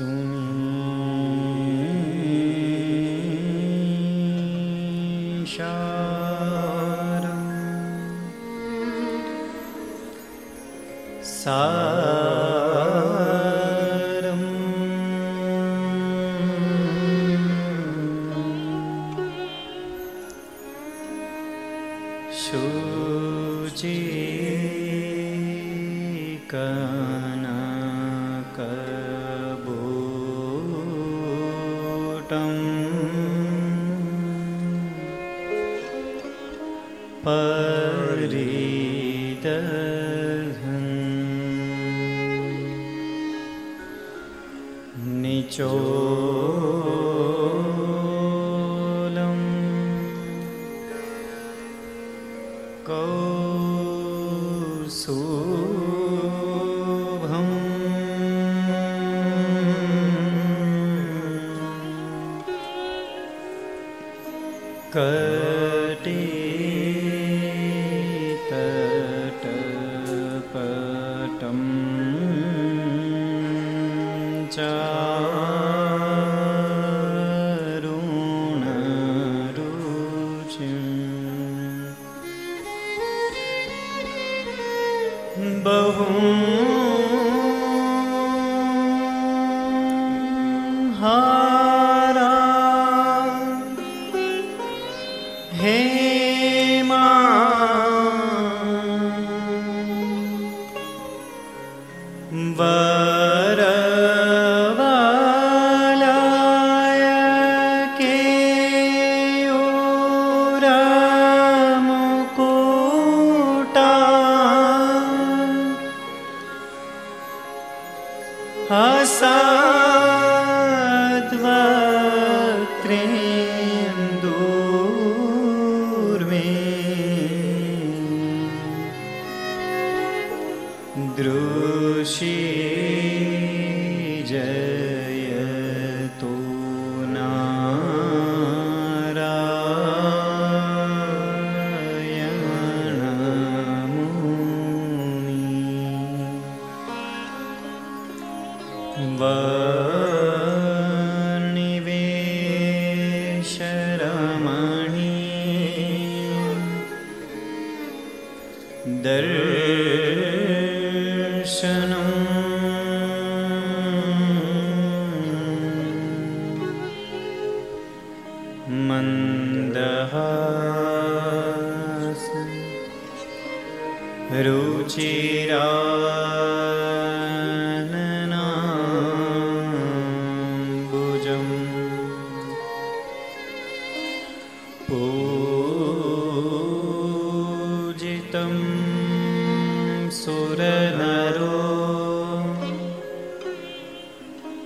soon.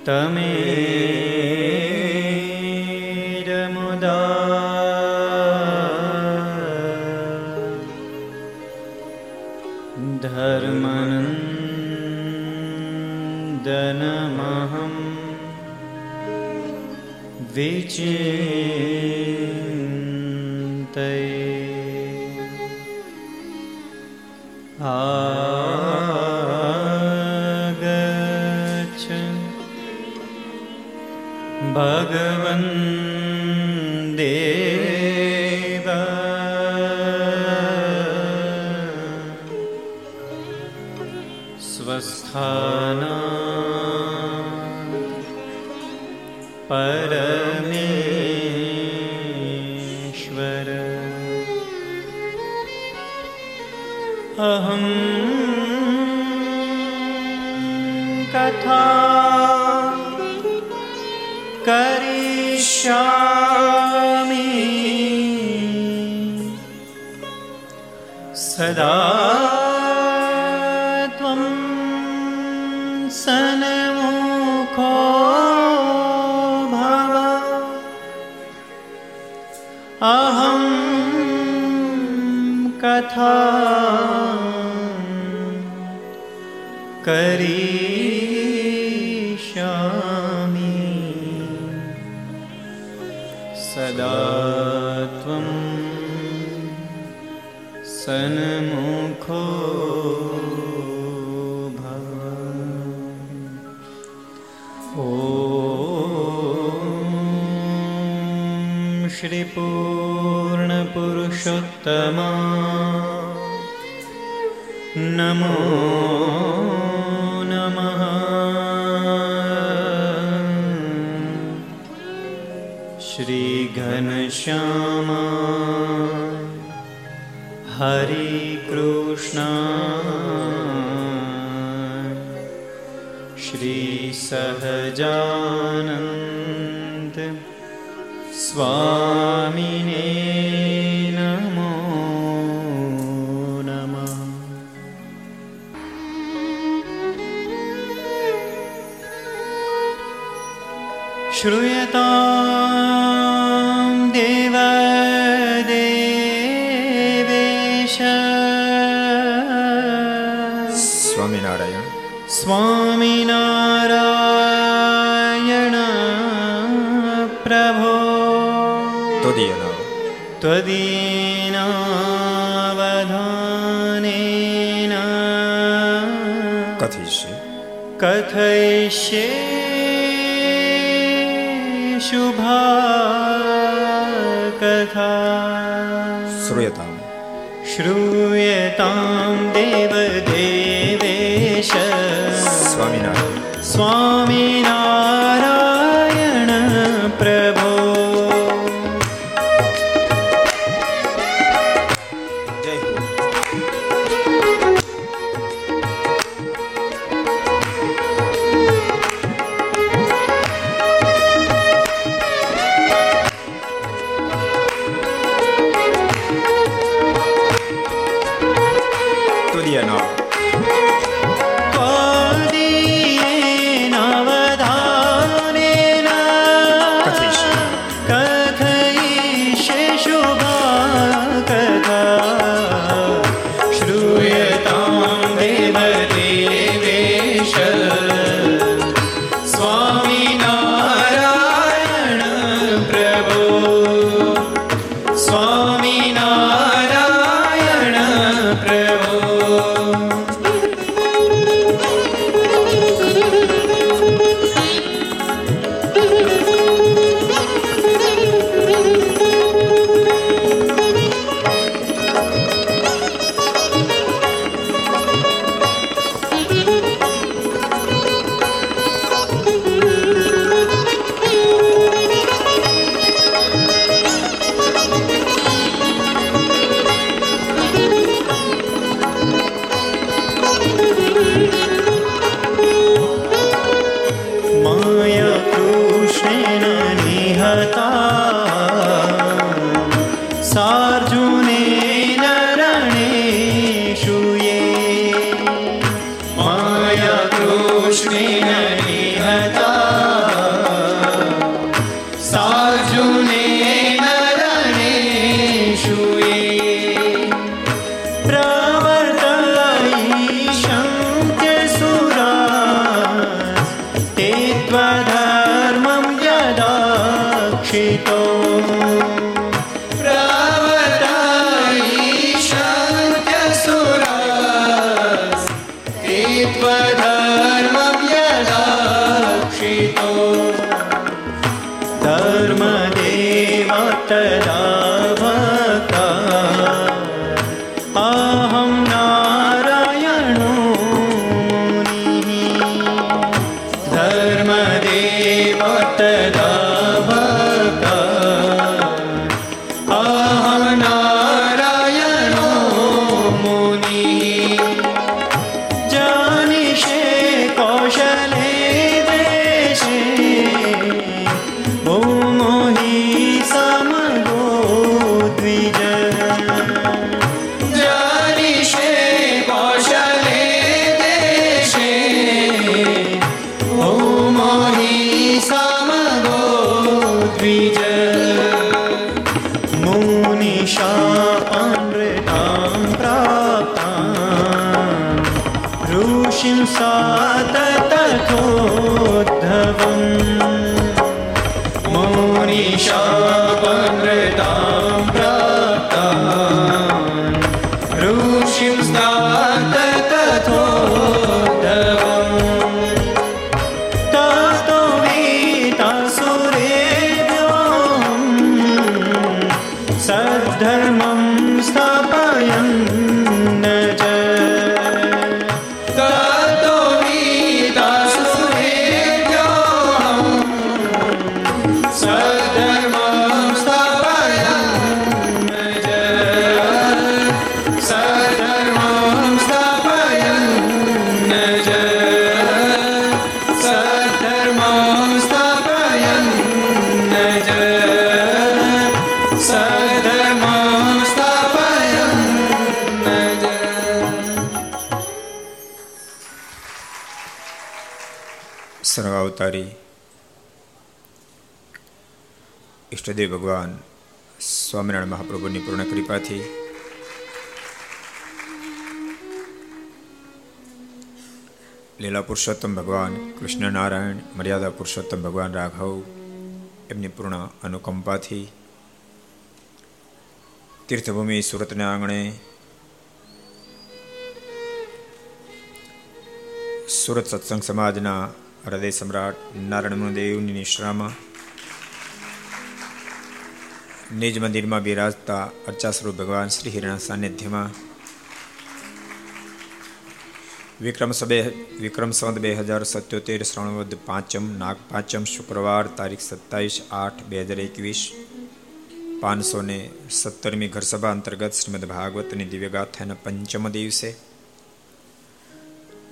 Oh. कथा श्रूयताम् श्रूयतां देवदेवेश स्वामिनाथ स्वामी ऋषिं सात સ્વામિનારાયણ મહાપ્રભુની પૂર્ણ કૃપાથી. લીલા પુરુષોત્તમ ભગવાન કૃષ્ણ નારાયણ મર્યાદા પુરુષોત્તમ ભગવાન રાઘવ, એમની પૂર્ણ અનુકંપાથી. તીર્થભૂમિ સુરતના આંગણે સુરત સત્સંગ સમાજના હૃદય સમ્રાટ નારાયણ દેવની નિશ્રામાં નિજ મંદિરમાં બિરાજતા અર્ચાસ્વરૂપ ભગવાન શ્રી હિરણા સાનિધ્યમાં વિક્રમ સબે વિક્રમ સંત બે હજાર સત્યોતેર શ્રવણવદ પાંચમ, નાગ પાંચમ, શુક્રવાર તારીખ સત્તાવીસ આઠ બે હજાર એકવીસ, પાંચસો ને સત્તરમી ઘરસભા અંતર્ગત શ્રીમદ ભાગવતની દિવ્યગાથાના પંચમ દિવસે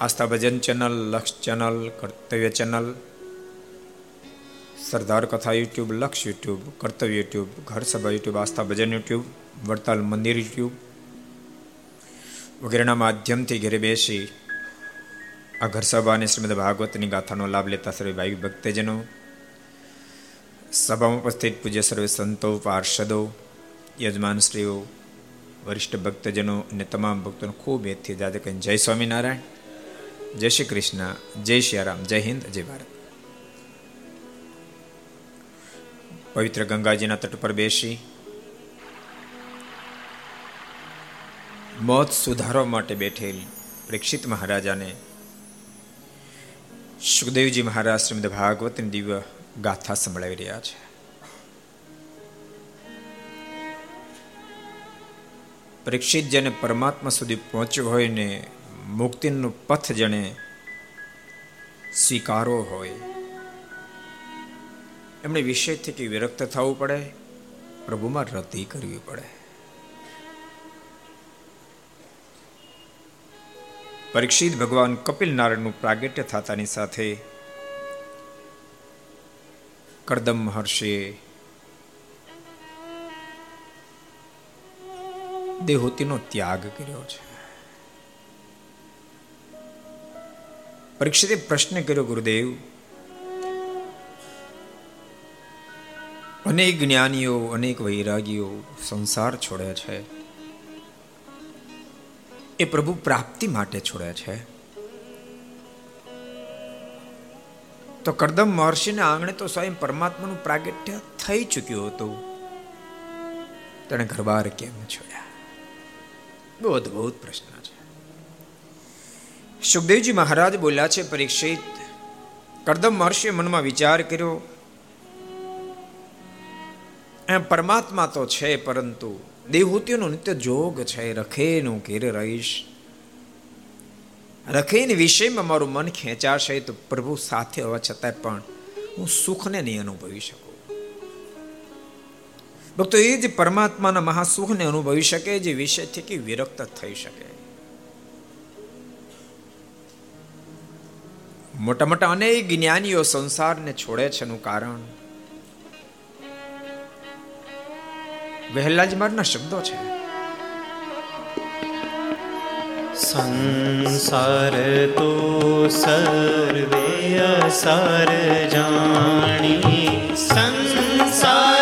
Aastha Bhajan channel, Laksh channel, Kartavya channel Sardar Katha YouTube, Laksh YouTube, Kartavya YouTube Ghar Sabha YouTube, Aastha Bhajan YouTube, Vadtal Mandir YouTube વગેરેના માધ્યમથી ઘરે બેસી આ ઘર સભા અને શ્રીમદ ભાગવતની ગાથાનો લાભ લેતા સર્વે ભાઈ ભક્તજનો. સભામાં ઉપસ્થિત પૂજ્ય સર્વે સંતો, પાર્ષદો યજમાનશ્રીઓ વરિષ્ઠ ભક્તજનો અને તમામ ભક્તોનો ખૂબ જાતે કહી જય સ્વામિનારાયણ, જય શ્રી કૃષ્ણ, જય શ્રી રામ, જય હિન્દ, જય ભારત. પવિત્ર ગંગાજીના તટ પર બેસી. મોત સુધારવા માટે બેઠેલ પ્રેક્ષિત મહારાજાને સુખદેવજી મહારાજ શ્રીમદ ભાગવતની દિવ્ય ગાથા સંભળાવી રહ્યા છે. પરીક્ષિત જેને પરમાત્મા સુધી પહોંચ્યો હોય ને મુક્તિનો પથ જેને સ્વીકારો હોય એમણે વિષયથી કે વિરક્ત થવું પડે, પ્રભુમાં રતિ કરવી પડે. પરીક્ષિત ભગવાન કપિલ નારાયણનું પ્રાગટ્ય થતાની સાથે કરદમ મહર્ષિએ દેહોતીનો ત્યાગ કર્યો છે. પરીક્ષિતે પ્રશ્ન કર્યો, ગુરુદેવ અનેક જ્ઞાનીઓ, અનેક વૈરાગીઓ સંસાર છોડે છે. એ પ્રભુ પ્રાપ્તિ માટે છોડે છે. તો કરદમ મહર્ષિના આંગણે તો સ્વયં પરમાત્માનું પ્રાગટ્ય થઈ ચૂક્યું હતું. તેણે ઘરબાર કેમ છોડ્યા? બહુ અદભુત પ્રશ્ન છે. સુખદેવજી મહારાજ બોલ્યા છે પરીક્ષિત, કરદમ મહર્ષિએ મનમાં વિચાર કર્યો એમ પરમાત્મા તો છે, પરંતુ દેવહૂતિઓનો નિત્ય જોગ છે, રખેનું ઘેર રહીશ. રખેની વિષયમાં મારું મન ખેંચાશે તો પ્રભુ સાથે હોવા છતાંય પણ હું સુખને નહીં અનુભવી શકું. ભક્તો, એ જ પરમાત્માના મહાસુખને અનુભવી શકે જે વિષયથી કે વિરક્ત થઈ શકે. મોટા મોટા અનેક જ્ઞાનીઓ સંસારને છોડે છે એનું કારણ વહેલાજ મારના શબ્દો છે. સંસાર તો સર્વે અસર જાણી. સંસાર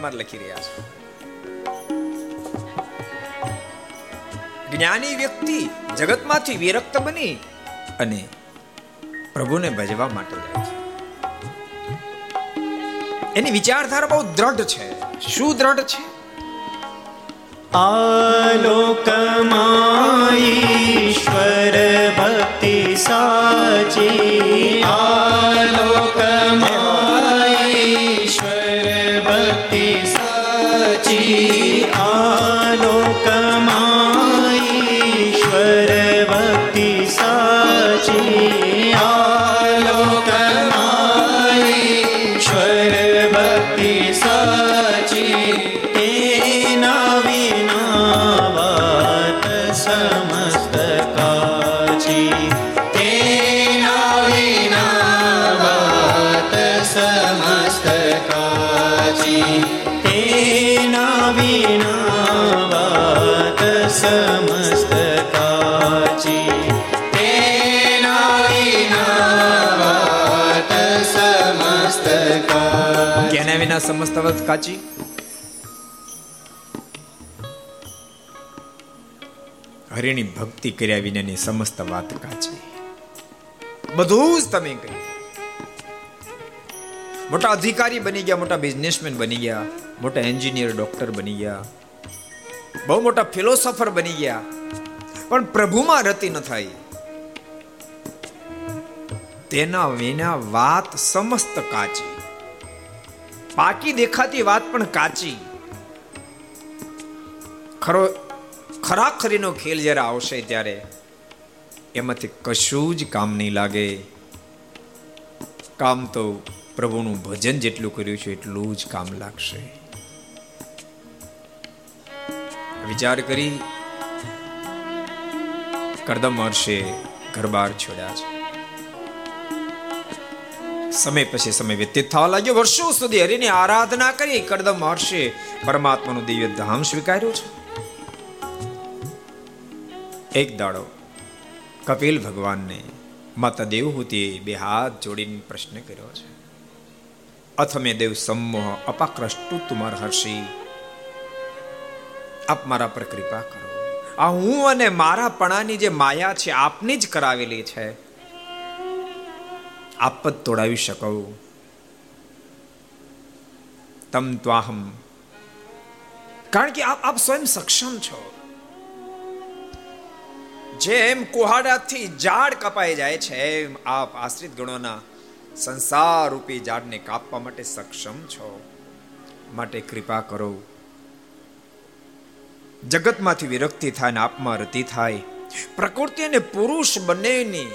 માર લખી રહ્યા છે. જ્ઞાની વ્યક્તિ જગતમાંથી વિરક્ત બની અને પ્રભુને ભજવા માટે જાય છે. એની વિચારધારા બહુ દ્રઢ છે. શું દ્રઢ છે? આલોકમાં ભક્તિ સાચી આલોકમાં કાચી સમસ્ત વાત કાચી. હરિની ભક્તિ કર્યા વિનાની સમસ્ત વાત કાચી. બધું જ તમે કહી મોટા અધિકારી બની ગયા, મોટા બિઝનેસમેન બની ગયા, મોટા એન્જિનિયર ડોક્ટર બની ગયા, બહુ મોટા ફિલોસોફર બની ગયા. પણ પ્રભુમાં રતિ ન થાય તેના વિના વાત સમસ્ત કાચી. પાકી દેખાતી વાત પણ કાચી. ખરો, ખરાખરીનો ખેલ જ્યારે આવશે ત્યારે એમાંથી કશું જ કામ નહીં લાગે. કામ તો પ્રભુનું ભજન જેટલું કર્યું છે એટલું જ કામ લાગશે. વિચાર કરી કરદમ મહર્ષે ઘર બહાર છોડ્યા છે. સમય પછી સમય વ્યતીત થવા લાગ્યો. વર્ષો સુધી હરિની આરાધના કરી કરદમ મહર્ષે પરમાત્માનું દિવ્ય ધામ સ્વીકાર્યું છે. એક દાડો કપિલ ભગવાનને માતા દેવહૂતિએ બે હાથ જોડીને પ્રશ્ન કર્યો છે. અથમે દેવ સમોહ અપાક્રષ્ટુ તુમાર હર્ષી. આપ મારા પર કૃપા કરો. આ હું અને મારા પણાની જે માયા છે, આપની જ કરાવેલી છે. આપ જ તોડાવી શકો. તમ ત્વાહમ. કારણ કે આપ આપ સ્વયં સક્ષમ છો. જેમ કુહાડાથી ઝાડ કપાઈ જાય છે, એમ આપ આશ્રિત ગણોના સંસાર રૂપી ઝાડને કાપવા માટે સક્ષમ છો. માટે કૃપા કરો. જગતમાંથી વિરક્તિ થાય ને આપમાં રતિ થાય. પ્રકૃતિ અને પુરુષ બંનેની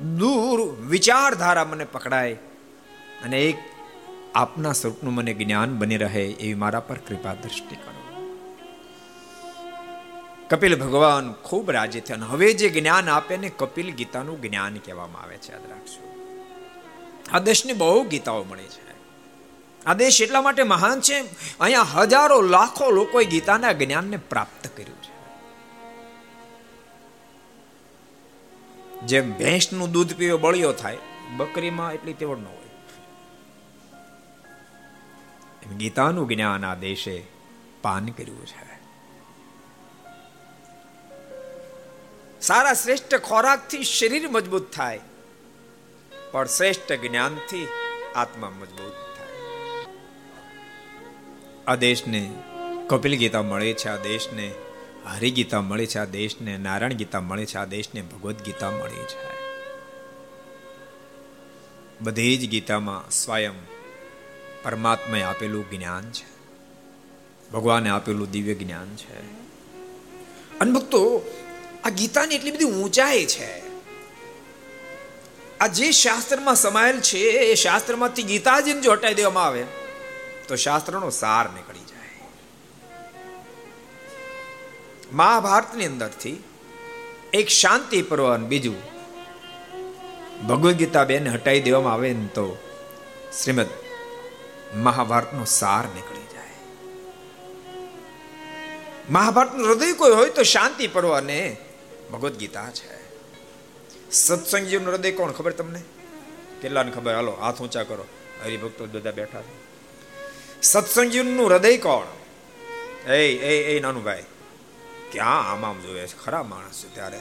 દૂર વિચારધારા મને પકડાય અને એક આપના સ્વરૂપનું મને જ્ઞાન બની રહે એવી મારા પર કૃપા દ્રષ્ટિ કરો. કપિલ ભગવાન ખૂબ રાજી થયા અને હવે જે જ્ઞાન આપે ને કપિલ ગીતાનું જ્ઞાન કહેવામાં આવે છે, યાદ રાખજો. આ દેશને બહુ ગીતાઓ મળી છે. આ દેશ એટલા માટે મહાન છે, અહીંયા હજારો લાખો લોકોએ ગીતાના જ્ઞાનને પ્રાપ્ત કર્યું. જેમ ભેંસનું દૂધ પીવે, બળિયો થાય, બકરીમાં એટલી તેવડ ન હોય. ગીતાનું જ્ઞાન આ દેશે પાન કર્યું છે. સારા શ્રેષ્ઠ ખોરાકથી શરીર મજબૂત થાય, પણ શ્રેષ્ઠ જ્ઞાનથી આત્મા મજબૂત થાય. આ દેશને કપિલ ગીતા મળે છે, આ દેશને હરિગીતા મળે છે આ દેશને, નારાયણ ગીતા મળે છે આ દેશને, ભગવદ્ ગીતા મળે છે. બધી જ ગીતામાં સ્વયં પરમાત્માએ આપેલું જ્ઞાન છે. ભગવાને આપેલું દિવ્ય જ્ઞાન છે. અનભક્તો આ ગીતાની એટલી બધી ઊંચાઈ છે. આ જે શાસ્ત્રમાં સમાયેલ છે, એ શાસ્ત્રમાંથી ગીતાજીને જો હટાવી દેવામાં આવે, તો શાસ્ત્રનો સાર નીકળી. મહાભારતની અંદરથી એક શાંતિ પર્વ બીજું ભગવદ્ ગીતા બેન હટાવી દેવામાં આવે ને તો શ્રીમદ મહાભારતનો સાર નીકળી જાય. મહાભારતનું હૃદય કોઈ હોય તો શાંતિ પર્વ અને ભગવદ્ ગીતા છે. સત્સંગજીનું હૃદય કોણ ખબર તમને? કેટલાને ખબર? હાલો, હાથ ઊંચા કરો. હરિભક્તો બધા બેઠા છે. સત્સંગજીનું હૃદય કોણ? એ એ એ નાનું ભાઈ ક્યાં આમ જોવે છે. ખરા માણસ છે ત્યારે.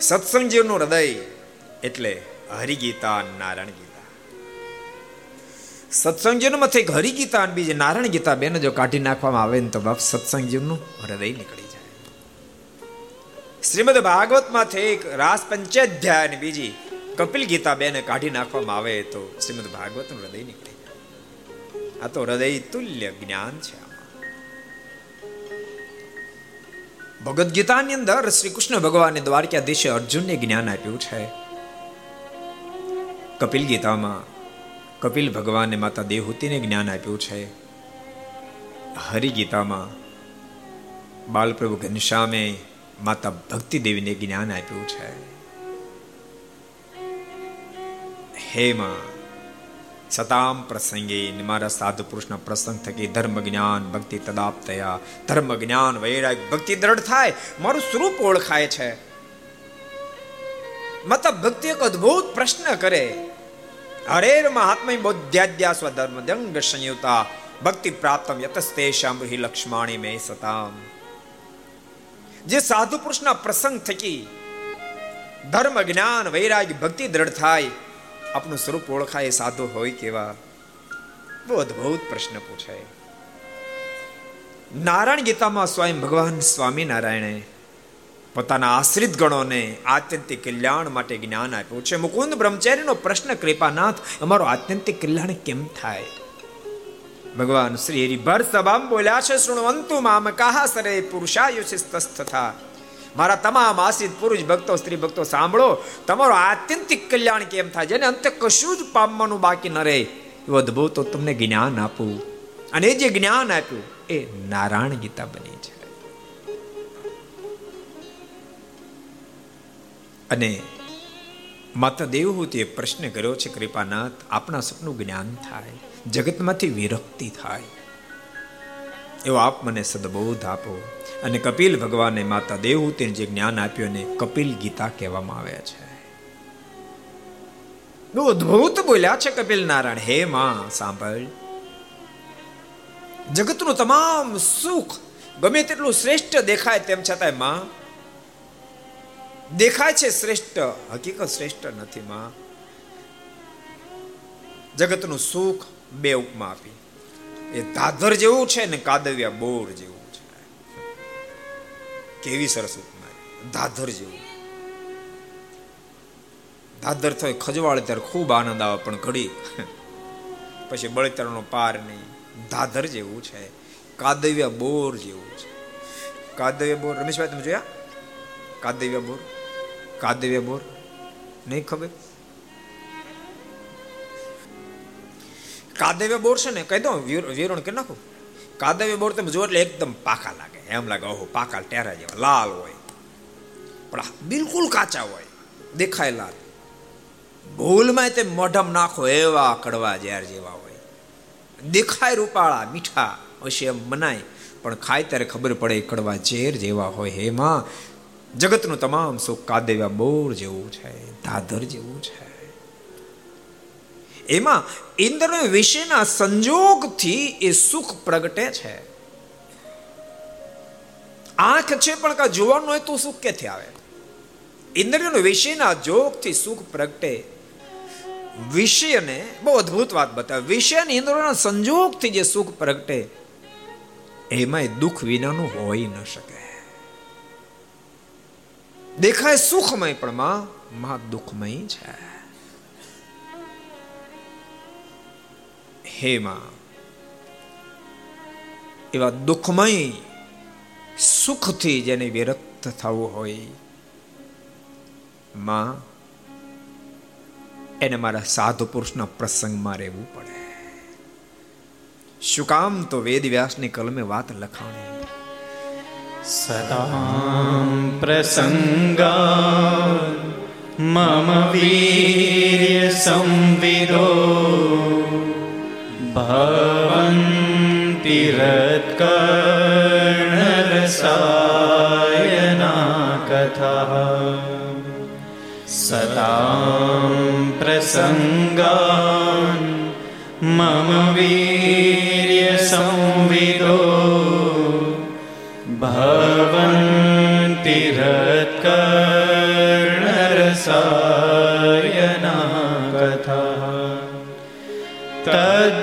સત્સંગજીવનું હૃદય એટલે હરિગીતા નારાયણ ગીતા સત્સંગજીનું એક હરિગીતા અને બીજી નારાયણ ગીતા બેને જો કાઢી નાખવામાં આવે ને તો બાપ સત્સંગજીનું હૃદય નીકળી જાય. શ્રીમદ ભાગવતમાંથી એક રાસ પંચાધ્યાય અને બીજી કપિલ ગીતા બેને કાઢી નાખવામાં આવે તો શ્રીમદ ભાગવતનું હૃદય નીકળી જાય. આ તો હૃદય તુલ્ય જ્ઞાન છે. ભગવદ ગીતાની અંદર શ્રી કૃષ્ણ ભગવાને દ્વારકાધીશે અર્જુનને જ્ઞાન આપ્યું છે. કપિલ ગીતામાં કપિલ ભગવાને માતા દેવહૂતિને જ્ઞાન આપ્યું છે. હરિ ગીતામાં બાલપ્રભુ ઘનશ્યામે માતા ભક્તિ દેવીને જ્ઞાન આપ્યું છે. હે માં સતામ પ્રસંગે મારા સાધુ પુરુષના પ્રસંગ થકી ધર્મ જ્ઞાન ભક્તિ તદાપ થયા ધર્મ જ્ઞાન વૈરાગ ભક્તિ દ્રઢ થાય મારું સ્વરૂપ ઓળખાય છે મતલબ ભક્તિ એક અદ્ભુત પ્રશ્ન કરે હરેર મહાત્મા બોધ્યાદ્યા સ્વધર્મ દંગ સંયુતા ભક્તિ પ્રાપ્તમ યતસ્તેશામ હિ લક્ષ્માણી મે સતામ જે સાધુ પુરુષના પ્રસંગ થકી ધર્મ જ્ઞાન વૈરાગ ભક્તિ દ્રઢ થાય આપનું સ્વરૂપ ઓળખાય સાધુ હોય કેવા? બહુ અદભુત પ્રશ્ન પૂછાય. નારાયણ ગીતામાં સ્વયં ભગવાન સ્વામિનારાયણે પોતાના આશ્રિત ગણોને આત્યંતિક કલ્યાણ માટે જ્ઞાન આપ્યું છે. મુકુંદ બ્રહ્મચારીનો પ્રશ્ન કૃપાનાથ, અમારો આત્યંતિક કલ્યાણ કેમ થાય? ભગવાન શ્રી હરિભર સભામ બોલ્યા છે, શૃણવંતુ મામ કાહા સરે પુરુષાયુષિ તસ્થા મારા તમામ આશ્રિત પુરુષ ભક્તો, સ્ત્રી ભક્તો, સાંભળો. તમારો આત્યંતિક કલ્યાણ કેમ થાય જેને અંતે કશું જ પામવાનું બાકી ન રહે. એવું અદભુત તમને જ્ઞાન આપું. અને જે જ્ઞાન આપ્યું, એ નારાયણ ગીતા બની છે અને માતા દેવહૂતિએ પ્રશ્ન કર્યો છે, કૃપાનાથ, આપણા સપનું જ્ઞાન થાય. જગતમાંથી વિરક્તિ થાય. એવો આપ મને સદબોધ આપો. અને કપિલ ભગવાને માતા દેવહૂતિને જે જ્ઞાન આપ્યું એને કપિલ ગીતા કહેવામાં આવે છે. અદ્ભુત બોલ્યા છે કપિલ નારાયણ. હે માં, સાંભળ. જગતનું તમામ સુખ ગમે તેટલું શ્રેષ્ઠ દેખાય તેમ છતાંયમાં, દેખાય છે શ્રેષ્ઠ. હકીકત શ્રેષ્ઠ નથી માં. જગતનું સુખ બે ઉપમા આપી. એ ધાધર જેવું છે ને કાદવ્યા બોર જેવું છે. કેવી સરસ ઉપમા. ધાધર જેવું. ધાધર થાય ખજવાળે ત્યારે ખૂબ આનંદ આવે, પણ ઘડી. પછી બળતરનો પાર નહીં. ધાધર જેવું છે. કાદવ્ય બોર જેવું છે. કાદવ્ય બોર. રમેશભાઈ, તમે જોયા? કાદવ્ય બોર. કાદવ્ય બોર. નહીં ખબર? કાદવ્ય બોર છે ને, કહી દો વિવરણ કરી નાખું. કાદવ્ય બોર તમે જુઓ એટલે એકદમ પાકા લાગે. એમ લાગે, ઓહો, પાકા ટેરા જેવા, લાલ હોય. પણ બિલકુલ કાચા હોય. દેખાય લાલ ભૂલમાં તે મોઢમ નાખો, એવા કડવા ઝેર જેવા હોય. દેખાય રૂપાળા, મીઠા, હશે એમ મનાય. પણ ખાય ત્યારે ખબર પડે કડવા ઝેર જેવા હોય હેમાં જગતનું તમામ સુખ કાદેવ્યા બોર જેવું છે, ધાધર જેવું છે. એમાં ઇન્દ્ર વિશેના સંજોગથી એ સુખ પ્રગટે છે. આંખ છે પણ કા જોવાનું હોય તો સુખ ક્યાંથી આવે? ઇન્દ્રિયનો વિષયના જોગથી સુખ પ્રગટે. વિષયને, બહુ અદ્ભુત વાત બતાવે. વિષય અને સંજોગથી જે સુખ પ્રગટે, એમાંય દુઃખ વિનાનું હોઈ ન શકે. દેખાય સુખમય, પણ માં દુઃખમય છે. હે માં એવા દુઃખમય સુખથી જેને વિરક્ત થવું હોયમાં એને મારા સાધુ પુરુષના પ્રસંગમાં રહેવું પડે શું કામ તો વેદ વ્યાસની કલમે વાત લખાણી સદામ પ્રસંગા મમ વીર્ય સંવિદો ભવંતિ રત્કર્ણરસાયના કથા સદાં પ્રસંગાન મમ વીર્ય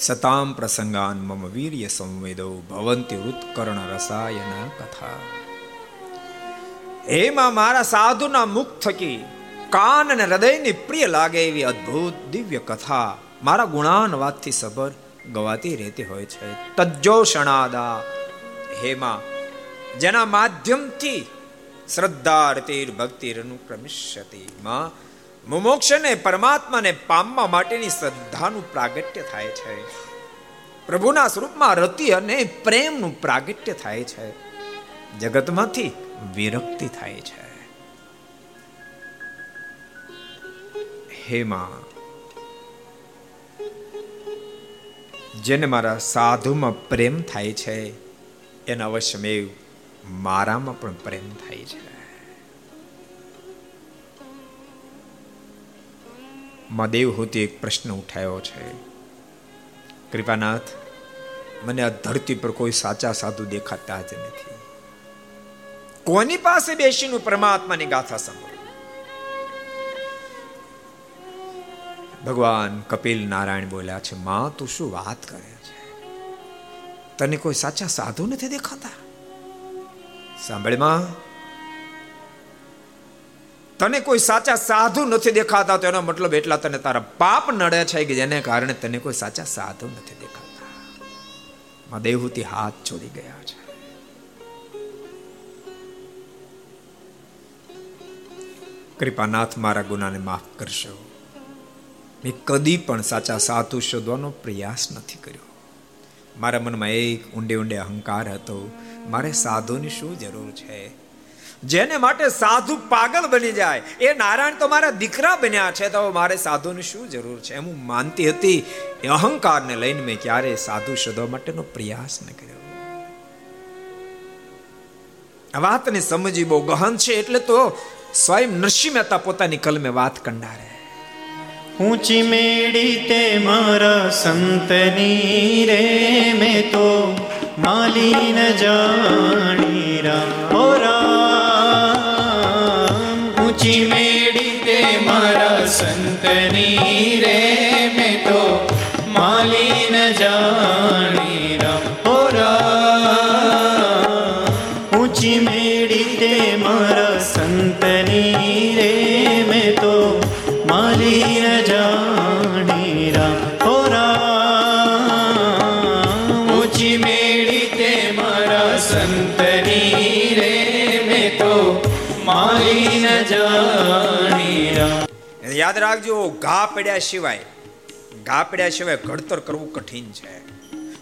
સતામ પ્રસંગાન મમ વીર્ય સંવેદો ભવંતિ ઉત્કર્ણ રસાયના કથા હેમાં મારા સાધુના મુખ થકી કાન અને હૃદયની પ્રિય લાગે એવી અદ્ભુત દિવ્ય કથા મારા ગુણાન વાતથી સભર ગવાતી રહેતી હોય છે તજ્જો શણાદા હેમાં જેના માધ્યમથી શ્રદ્ધા રતિર ભક્તિ અનુક્રમિષ્યતિ માં મુમોક્ષને, પરમાત્માને પામવા માટેની શ્રદ્ધાનું પ્રાગટ્ય થાય છે. પ્રભુના સ્વરૂપમાં રતિ અને પ્રેમનું પ્રાગટ્ય થાય છે. જગતમાંથી વિરક્તિ થાય છે. હે માં, જેને મારા સાધુમાં પ્રેમ થાય છે, એને અવશ્યમેવ મારામાં પણ પ્રેમ થાય છે. માં દેવહૂતિ એક પ્રશ્ન ઉઠાયો છે. કૃપાનાથ, મને આ ધરતી પર કોઈ સાચા સાધુ દેખાતા જ નથી. કોની પાસે બેસીને પરમાત્માની ગાથા સાંભળું? ભગવાન કપિલ નારાયણ બોલ્યા છે, માં, તું શું વાત કરે છે? તને કોઈ સાચા સાધુ નથી દેખાતા? સાંભળ, માં તને કોઈ સાચા સાધુ નથી દેખાતા, તો એનો મતલબ એટલા તને તારા પાપ નડે છે કે જેને કારણે તને કોઈ સાચા સાધુ નથી દેખાતા. માં દેવહૂતિ હાથ છોડી ગયા છે. કૃપાનાથ મારા ગુનાને માફ કરશો. મેં કદી પણ સાચા સાધુ શોધવાનો પ્રયાસ નથી કર્યો. મારા મનમાં એક ઊંડે ઊંડે અહંકાર હતો. મારે સાધુની શું જરૂર છે? જેને માટે સાધુ પાગલ બની જાય. એ નારાયણ તો મારા દીકરા બન્યા છે, તો મારે સાધુની શું જરૂર છે? એમ હું માનતી હતી, એ અહંકારને લઈને મેં ક્યારે સાધુ શોધવા માટેનો પ્રયાસ ન કર્યો. આ વાતને સમજી બહુ ગહન છે, એટલે તો સ્વયં નરસિંહ મહેતા પોતાની કલમે વાત કંડારે. ઊંચી મેળી તે મારા સંતની રે, મેં તો માલી ન જાણી રામ ઊંચી તે મારા સંતની રે મેં તો માલી ન જાણી યાદ રાખજો, ઘા પડ્યા સિવાય, ઘા પડ્યા સિવાય ઘડતર કરવું કઠિન છે.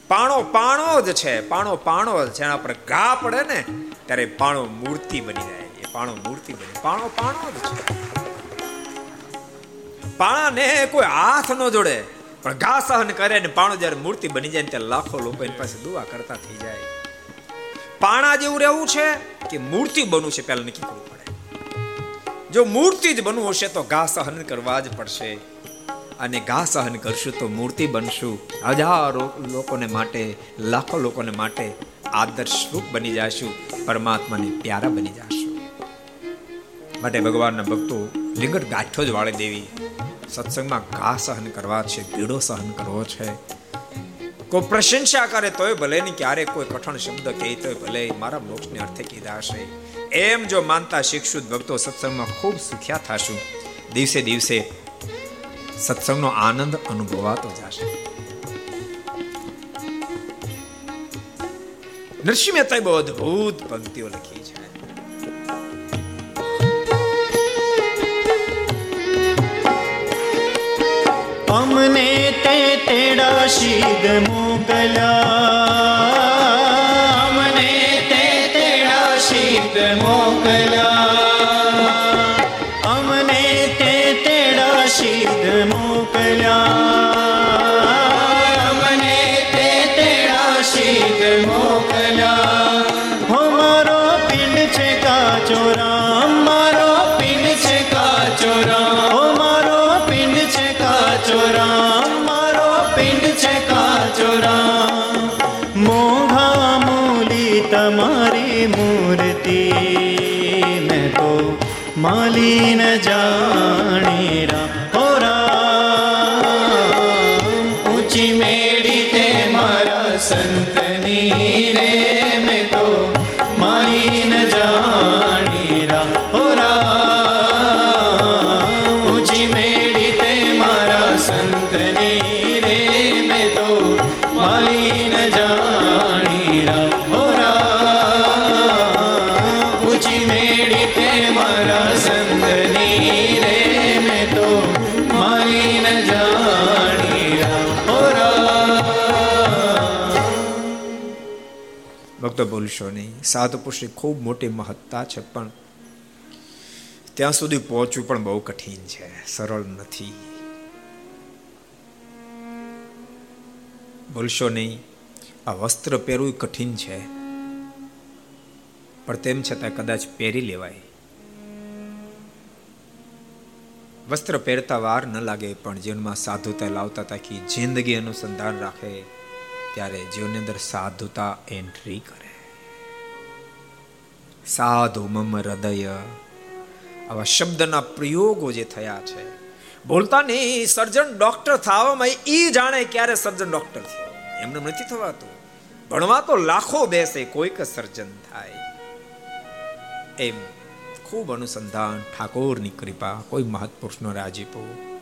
પાણો પાણો જ છે, પાણો પાણો જ છે. એના પર ઘા પડે ને, ત્યારે પાણો મૂર્તિ બની જાય એ પાણો મૂર્તિ બની પાણો પાણો જ છે. પાણાને કોઈ હાથ ન જોડે, પણ ઘા સહન કરે ને પાણો જ્યારે મૂર્તિ બની જાય ત્યારે લાખો લોકો એની પાસે દુવા કરતા થઈ જાય. પાણા જેવું રહેવું છે કે મૂર્તિ બનવું છે, પહેલા નક્કી કરવું પડે. જો મૂર્તિ જ બનવું હશે તો ઘા સહન કરવા જ પડશે. અને ઘા સહન કરશું તો મૂર્તિ બનશું. હજારો લોકોને માટે, લાખો લોકોને માટે આદર્શ રૂપ બની જશું. પરમાત્માને પ્યારા બની જશું. માટે ભગવાનના ભક્તો લિંગટ ગાંઠો જ વાળે દેવી. સત્સંગમાં ઘા સહન કરવા છે પીડો સહન કરવો છે. કોઈ પ્રશંસા કરે તોય ભલે નહીં ક્યારે કોઈ કઠણ શબ્દ કહે તોય ભલે મારા મોક્ષને અર્થે કીધા હશે. એમ જો માનતા શીખશું ભક્તો સત્સંગમાં ખૂબ સુખ્યા થશું. દિવસે દિવસે સત્સંગનો આનંદ અનુભવાતો જશે. નરસિંહ મહેતાએ બહુ અદભુત પંક્તિઓ લખી છે. અમને તે તેડા શીદ મોકલ્યા. ભક્તો ભૂલશો નહીં. સાધુ પુરુષની ખૂબ મોટી મહત્તા છે, પણ ત્યાં સુધી પહોંચવું પણ બહુ કઠિન છે, સરળ નથી. ભૂલશો નહીં, આ વસ્ત્ર પહેરવું કઠિન છે, પણ તેમ છતાં કદાચ પહેરી લેવાય. વસ્ત્ર પહેરતા વાર ન લાગે, પણ જીવનમાં સાધુતા લાવતા તાકી જિંદગી અનુસંધાન રાખે, ત્યારે જીવનની અંદર સાધુતા એન્ટ્રી કરે. સાધુ મમ હૃદય. આવા શબ્દના પ્રયોગો જે થયા છે. બોલતા નહીં સર્જન ડોક્ટર થવામાં એ જાણે ક્યારે સર્જન ડોક્ટર થયો. એમને નથી થવાતું. ભણવા તો લાખો બેસે, કોઈક સર્જન થાય. એમ ખૂબ અનુસંધાન, ઠાકોરની કૃપા, કોઈ મહત્પુરુષનો રાજીપો.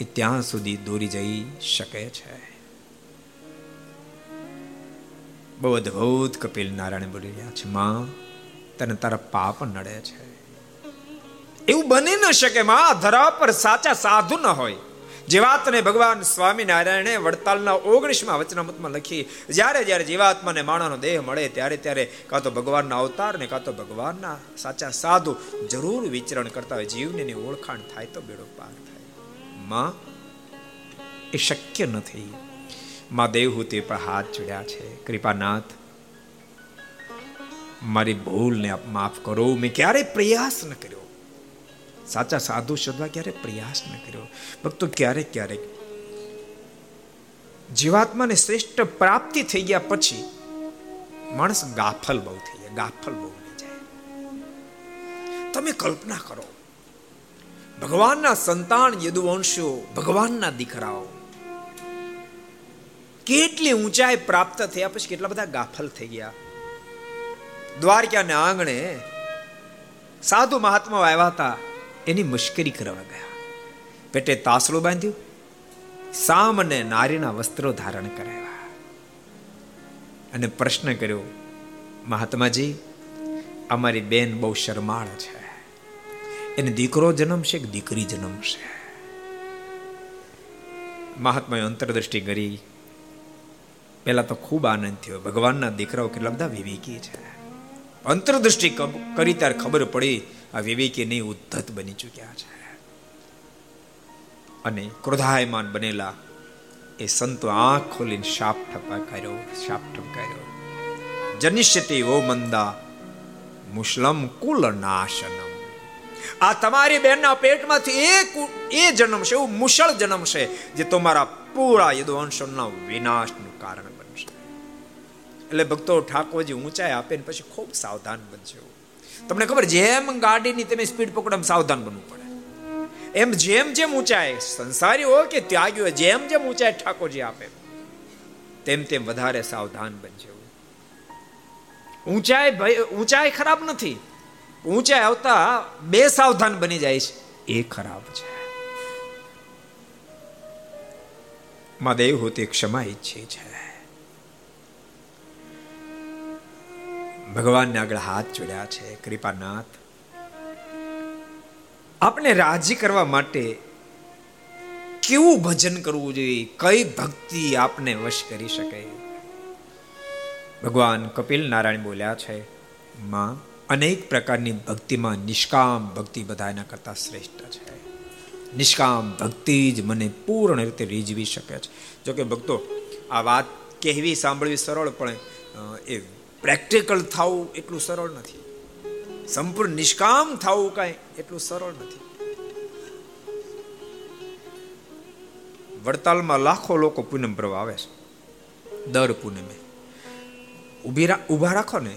એ ત્યાં સુધી દોરી જઈ શકે છે. બહુ અદભુત કપિલ નારાયણ બોલી રહ્યા છે. માં, તને તારા પાપ નડે છે. એવું બની ન શકે, માં. ધરા પર સાચા સાધુ ન હોય. જીવાતને ભગવાન સ્વામિનારાયણે વડતાલના ઓગણીસમાં વચનામતમાં લખી, જ્યારે જ્યારે જીવાત્માને માણાનો દેહ મળે, ત્યારે ત્યારે કાં તો ભગવાનના અવતાર ને કાં તો ભગવાનના સાચા સાધુ જરૂર વિચરણ કરતા હોય. જીવને ઓળખાણ થાય તો બેડો પાર થાય. માં, એ શક્ય નથી. માં દેવહૂતિ પર હાથ જોડ્યા છે. કૃપાનાથ મારી ભૂલને આપ માફ કરો. મેં ક્યારે પ્રયાસ ન કર્યો. સાચા સાધુ શોધવા ક્યારે પ્રયાસ ન કર્યો. ભક્તો, ક્યારેક ક્યારેક જીવાત્માને શ્રેષ્ઠ પ્રાપ્તિ થઈ ગયા પછી માણસ ગાફલ બહુ થઈ જાય, ગાફલ બહુ થઈ જાય. તમે કલ્પના કરો, ભગવાનના સંતાન યદુવંશો ભગવાનના દીકરાઓ કેટલી ઊંચાઈ પ્રાપ્ત થયા પછી કેટલા બધા ગાફલ થઈ ગયા? દ્વારકાને આંગણે સાધુ મહાત્મા આવ્યા હતા. એની મુશ્કેલી કરવા ગયા. પેટે તાસડું બાંધ્યું. સામને નારીના વસ્ત્રો ધારણ કરાવ્યા. અને પ્રશ્ન કર્યો, મહાત્માજી, અમારી બેન બહુ શરમાળ છે. એને દીકરો જન્મશે કે દીકરી જન્મશે? મહાત્માએ અંતરદ્રષ્ટિ કરી પહેલા તો ખૂબ આનંદ થયો. ભગવાનના દીકરાઓ કેટલા બધા વિવેકી છે. અંતરદૃષ્ટિ કરી ત્યારે ખબર પડી, આ વિવેકી નહીં, ઉદ્ધત બની ચૂક્યા છે. અને ક્રોધાયમાન બનેલા એ સંતો આંખ ખોલીને શાપ ઠપકાર્યો શાપ ઠપકાર્યો જનિષ્યતે ઓ મંદા મુસ્લમ કુલ નાશનમ આ તમારી બેનના પેટમાંથી એક એ જન્મ છે, એવું મુશળ જન્મ છે, જે તમારા પૂરા યદુવંશના વિનાશનું કારણ એટલે ભક્તો ઠાકોરજી ઊંચાઈ આપે ને પછી ખૂબ સાવધાન બનશે તમને ખબર, જેમ ગાડીની તમે સ્પીડ પકડો સાવધાન બનવું પડે. એમ જેમ જેમ ઊંચાઈ સંસારી હોય કે ત્યાગી હોય જેમ જેમ ઊંચાઈ ઠાકોરજી આપે, તેમ તેમ વધારે સાવધાન બનશે ઊંચાઈ ઊંચાઈ ખરાબ નથી. ઊંચાઈ આવતા બે સાવધાન બની જાય છે. એ ખરાબ છે. માં દેવ હોતી ક્ષમા ઈચ્છે છે. ભગવાનને આગળ હાથ જોડ્યા છે, કૃપાનાથ. આપણે રાજી કરવા માટે કેવું ભજન કરવું જોઈએ? કઈ ભક્તિ આપને વશ કરી શકે? ભગવાન કપિલ નારાયણ બોલ્યા છે, માં, અનેક પ્રકારની ભક્તિમાં નિષ્કામ ભક્તિ બધા એના કરતા શ્રેષ્ઠ છે. નિષ્કામ ભક્તિ જ મને પૂર્ણ રીતે રીઝવી શકે છે. જોકે ભક્તો, આ વાત કહેવી સાંભળવી સરળ, પણ એ પ્રેક્ટિકલ થવું એટલું સરળ નથી. સંપૂર્ણ નિષ્કામ થવું કાંઈ એટલું સરળ નથી. વડતાલમાં લાખો લોકો પૂનમ ભરવા આવે છે. દર પૂનમે. ઊભી ઊભા રાખો ને.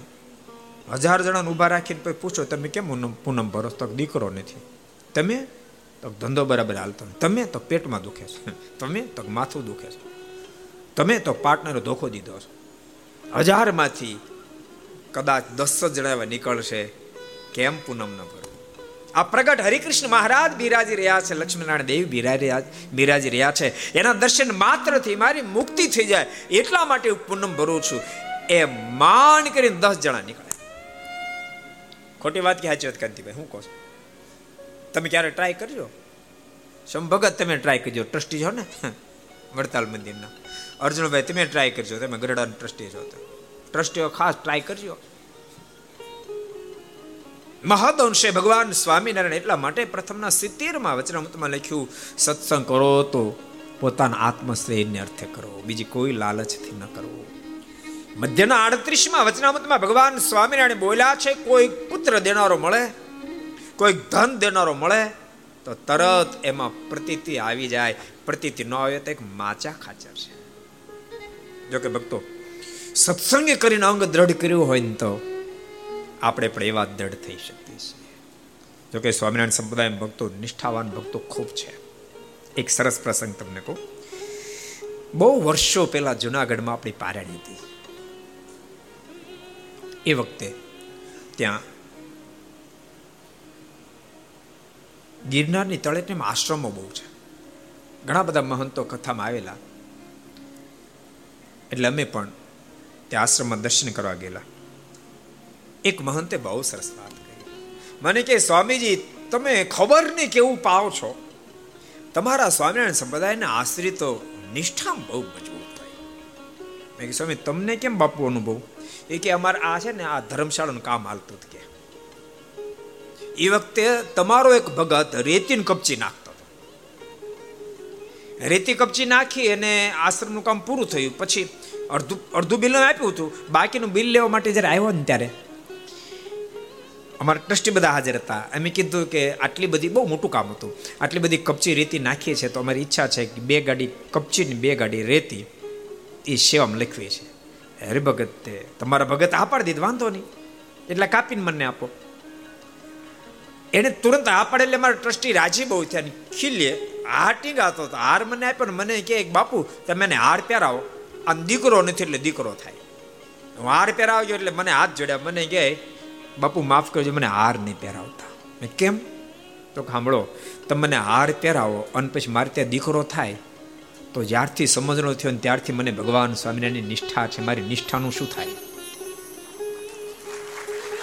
હજાર જણાને ઊભા રાખીને પછી પૂછો, તમે કેમ પૂનમ ભરો તો દીકરો નથી. તમે? તો ધંધો બરાબર હાલતો તમે? તો પેટમાં દુખે છે. તમે? તો માથું દુખે છે. તમે? તો પાર્ટનર ધોખો દીધો છો. હજારમાંથી કદાચ દસ જ જણા એવા નીકળશે, કેમ પૂનમ ન ભરવું આ પ્રગટ હરિકૃષ્ણ મહારાજ બિરાજી રહ્યા છે, લક્ષ્મીનારાયણ દેવ બિરાજી બિરાજી રહ્યા છે. એના દર્શન માત્રથી મારી મુક્તિ થઈ જાય, એટલા માટે હું પૂનમ ભરું છું. એ માન કરીને દસ જણા નીકળે. ખોટી વાત કે સાચી વાત કાંતિભાઈ હું કહું છું? તમે ક્યારે ટ્રાય કરજો? સંભગત તમે ટ્રાય કરજો. ટ્રસ્ટી છો ને? વડતાલ મંદિરના. અર્જુનભાઈ, તમે ટ્રાય કરજો. તમે ગરડા ટ્રસ્ટી છો તો. ટ્રસ્ટીઓ ખાસ ટ્રાય કરજો. મહદઅંશે ભગવાન સ્વામિનારાયણ એટલા માટે પ્રથમના સિત્તેરમાં વચનામૃતમાં લખ્યું, સત્સંગ કરો તો પોતાના આત્મશ્રેયને અર્થે કરો, બીજી કોઈ લાલચથી ન કરવો મધ્યના આડત્રીસમાં વચનામૃતમાં ભગવાન સ્વામિનારાયણ બોલ્યા છે, કોઈ પુત્ર દેનારો મળે, કોઈ ધન દેનારો મળે, તો તરત એમાં પ્રતીતિ આવી જાય. પ્રતીતિ ન આવે તો એક માચા ખાચર છે. જોકે ભક્તો સત્સંગે કરીને અંગ દ્રઢ કર્યું હોય ને તો આપણે પણ એવા દ્રઢ થઈ શકીએ છીએ. જોકે સ્વામિનારાયણ સંપ્રદાય ભક્તો, નિષ્ઠાવાન ભક્તો ખૂબ છે. એક સરસ પ્રસંગ તમને કહું. બહુ વર્ષો પહેલા જુનાગઢમાં આપણી પારાણી હતી. એ વખતે ત્યાં ગિરનારની તળેટીમાં આશ્રમો બહુ છે. ઘણા બધા મહંતો કથામાં આવેલા. એટલે અમે પણ તે આશ્રમમાં દર્શન કરવા ગયેલા. એક મહંતે બહુ સરસ વાત કરી મને કે, સ્વામીજી, તમે ખબર નહીં કેવું પાવ છો? તમારા સ્વામિનારાયણ સંપ્રદાયના આશ્રિતો નિષ્ઠા બહુ મજબૂત થાય. મેં કે સ્વામી, તમને કેમ બાપુ અનુભવ? એ કે, અમારે આ છે ને, આ ધર્મશાળાનું કામ હાલતું કે. એ વખતે તમારો એક ભગત રેતીન કપચી નાખતો હતો. રેતી કપચી નાખી અને આશ્રમનું કામ પૂરું થયું. પછી અડધું અડધું બિલ આપ્યું હતું. બાકીનું બિલ લેવા માટે જ્યારે આવ્યો ને ત્યારે અમારા ટ્રસ્ટી બધા હાજર હતા. અમે કીધું કે આટલી બધી બહુ મોટું કામ હતું. આટલી બધી કપચી રેતી નાખીએ છીએ તો અમારી ઈચ્છા છે કે બે ગાડી કપચીની બે ગાડી રેતી, એ સેવામાં લખવી છે. અરે ભગત, તે તમારા ભગત આ દીધ, વાંધો નહીં. એટલે કાપીને મને આપો. એને તુરંત આ એટલે મારા ટ્રસ્ટી રાજી બહુ થયા ખીલીએ હાર ટીંગાતો હતો હાર મને આપ્યો ને મને કે બાપુ, તમે એને હાર પહેરાવો. આમ દીકરો નથી એટલે દીકરો થાય. હું હાર પહેરાવજો એટલે મને હાથ જોડ્યા મને કહે, બાપુ, માફ કરજો, મને હાર નહીં પહેરાવતા. મેં કેમ? તો સાંભળો તમે મને હાર પહેરાવો અને પછી મારે ત્યાં દીકરો થાય, તો જ્યારથી સમજણો થયો ને ત્યારથી મને ભગવાન સ્વામિનારાયણની નિષ્ઠા છે. મારી નિષ્ઠાનું શું થાય?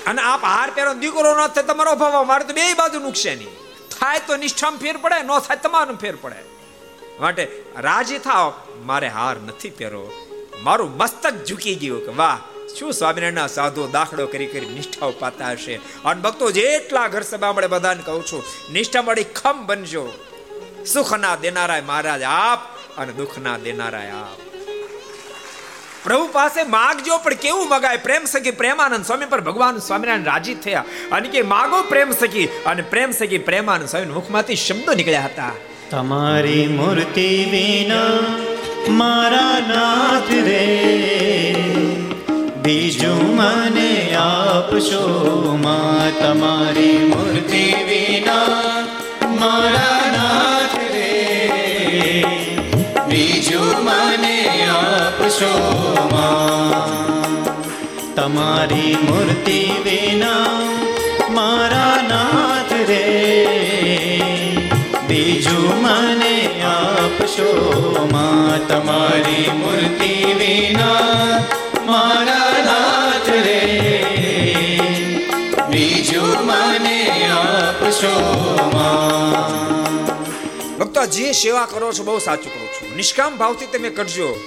અને આપ હાર પહેરો દીકરો ન થાય તમારો અભાવ. મારે તો બે બાજુ નુકસાની. થાય તો નિષ્ઠામાં ફેર પડે, ન થાય તમારું ફેર પડે. માટે રાજી થાવ મારે હાર નથી પહેરો. મારું મસ્તક ઝૂકી ગયું કે વાહ, શું સ્વામિનારાયણના સાધુ દાખલો કરી કરી નિષ્ઠાઓ પાતા હશે? અને ભક્તો જેટલા ઘર સભા મળે બધાને કહું છું, નિષ્ઠા મળી ખમ બનજો. સુખના દેનારાય મહારાજ આપ અને દુઃખના દેનારાય આપ. પ્રભુ પાસે માગજો, પણ કેવું મગાય? પ્રેમ સખી પ્રેમાનંદ સ્વામી પર ભગવાન સ્વામિનારાયણ રાજી થયા. અને કે માગો પ્રેમ સખી? અને પ્રેમ સખી પ્રેમાનંદ સ્વામી મુખમાંથી શબ્દો નીકળ્યા હતા. તમારી મૂર્તિ વિના મારા નાથ રે. બીજું મને આપશો માં તમારી મૂર્તિ વિના મારા નાથ રે. બીજું મને આપશો માં તમારી મૂર્તિ વિના મારા નાથ રે. બીજું મને આપશો માં તમારી મૂર્તિ વિના મારા નાથ રે. બીજું મને આપશો ભક્તો, જે સેવા કરો છો બહુ સાચું કહું છું. નિષ્કામ ભાવથી તમે કરજો.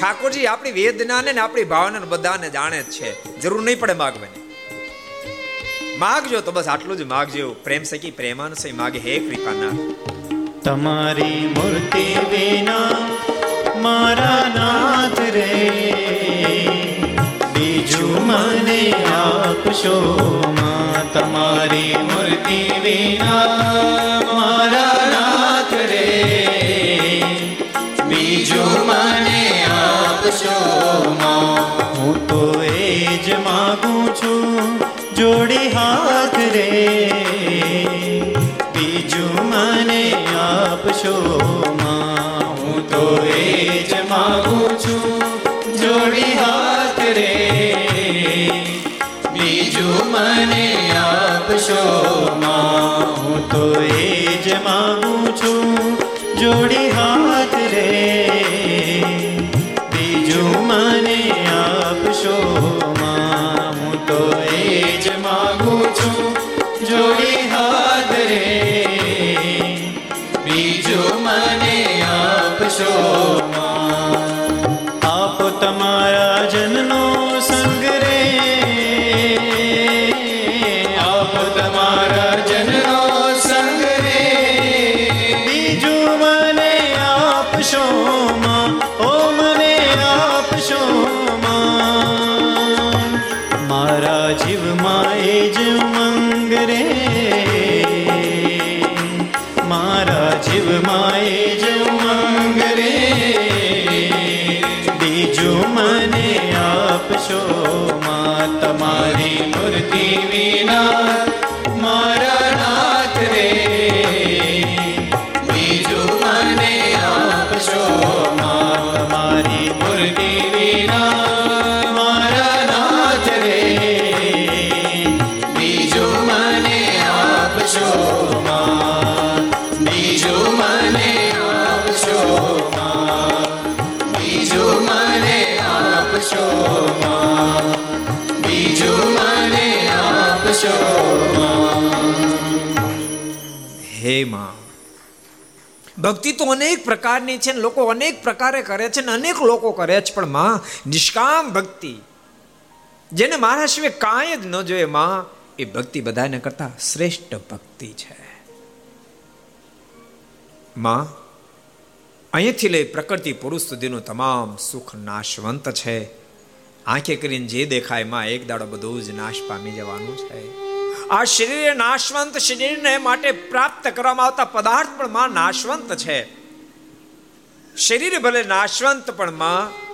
ઠાકોરજી આપણી વેદનાને ને આપણી ભાવનાને બધાને જાણે જ છે. જરૂર નહીં પડે માગવાની. માગજો તો બસ આટલું જ માગજો. પ્રેમ સકી પ્રેમાન સહી માગે હે કૃપાના. તમારી મૂર્તિ વિના મારા નાથ રે. બીજું મને આપશો માં? તમારી મૂર્તિ વિના મારા નાથ રે. બીજું મને આપશો માં? હું તો જોડી હાથ રે બીજું મને આપશો માં હું તો એ જ માગું છું જોડી હાથ રે બીજું મને આપશો માં હું તો એ જ માગું છું જોડી હાથ ભક્તિ તો અનેક પ્રકારની છે ને લોકો અનેક પ્રકારે કરે છે ને અનેક લોકો કરે છે, પણ માં, નિષ્કામ ભક્તિ, જેને મારા સિવાય કાંઈ જ ન જોઈએ માં, એ ભક્તિ બધાને કરતા શ્રેષ્ઠ ભક્તિ છે. માં, અહીંથી લઈ પ્રકૃતિ પુરુષ સુધીનું તમામ સુખ નાશવંત છે. આંખે કરીને જે દેખાયમાં, એક દાડો બધું જ નાશ પામી જવાનું છે. આ શરીર નાશવંત શરીરને માટે પ્રાપ્ત કરવામાં આવતા પદાર્થ પણ માં નાશવંત છે. શરીર ભલે નાશવંત પણ માં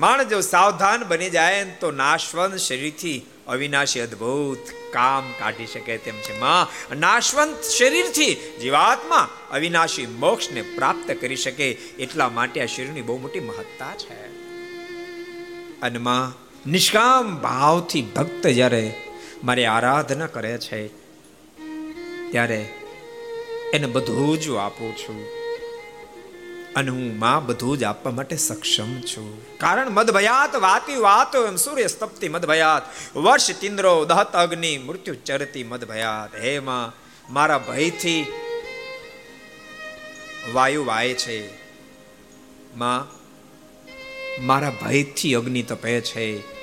માણસ જો સાવધાન બની જાય તો નાશવંત શરીરથી અવિનાશી અદ્ભુત કામ કાઢી શકે તેમ છે માં. નાશવંત શરીરથી જીવાત્મા અવિનાશી મોક્ષને પ્રાપ્ત કરી શકે એટલા માટે આ શરીરની બહુ મોટી મહત્તા છે. અને માં નિષ્કામ ભાવથી ભક્ત જ્યારે મારી આરાધના કરે છે. ત્યારે એને બધું જ આપું છું. અને હું માં બધું જ આપવા માટે સક્ષમ છું. કારણ મદભયાત વાતી વાતો એમ સૂર્ય સ્તપ્તિ મદભયાત. વર્ષ તિંદ્રો દહત અગ્નિ, મૃત્યુ ચરતી મદભયાત. હે માં, મારા ભયથી વાયુ વાય છે. માં, મારા ભયથી અગ્નિ તપે છે.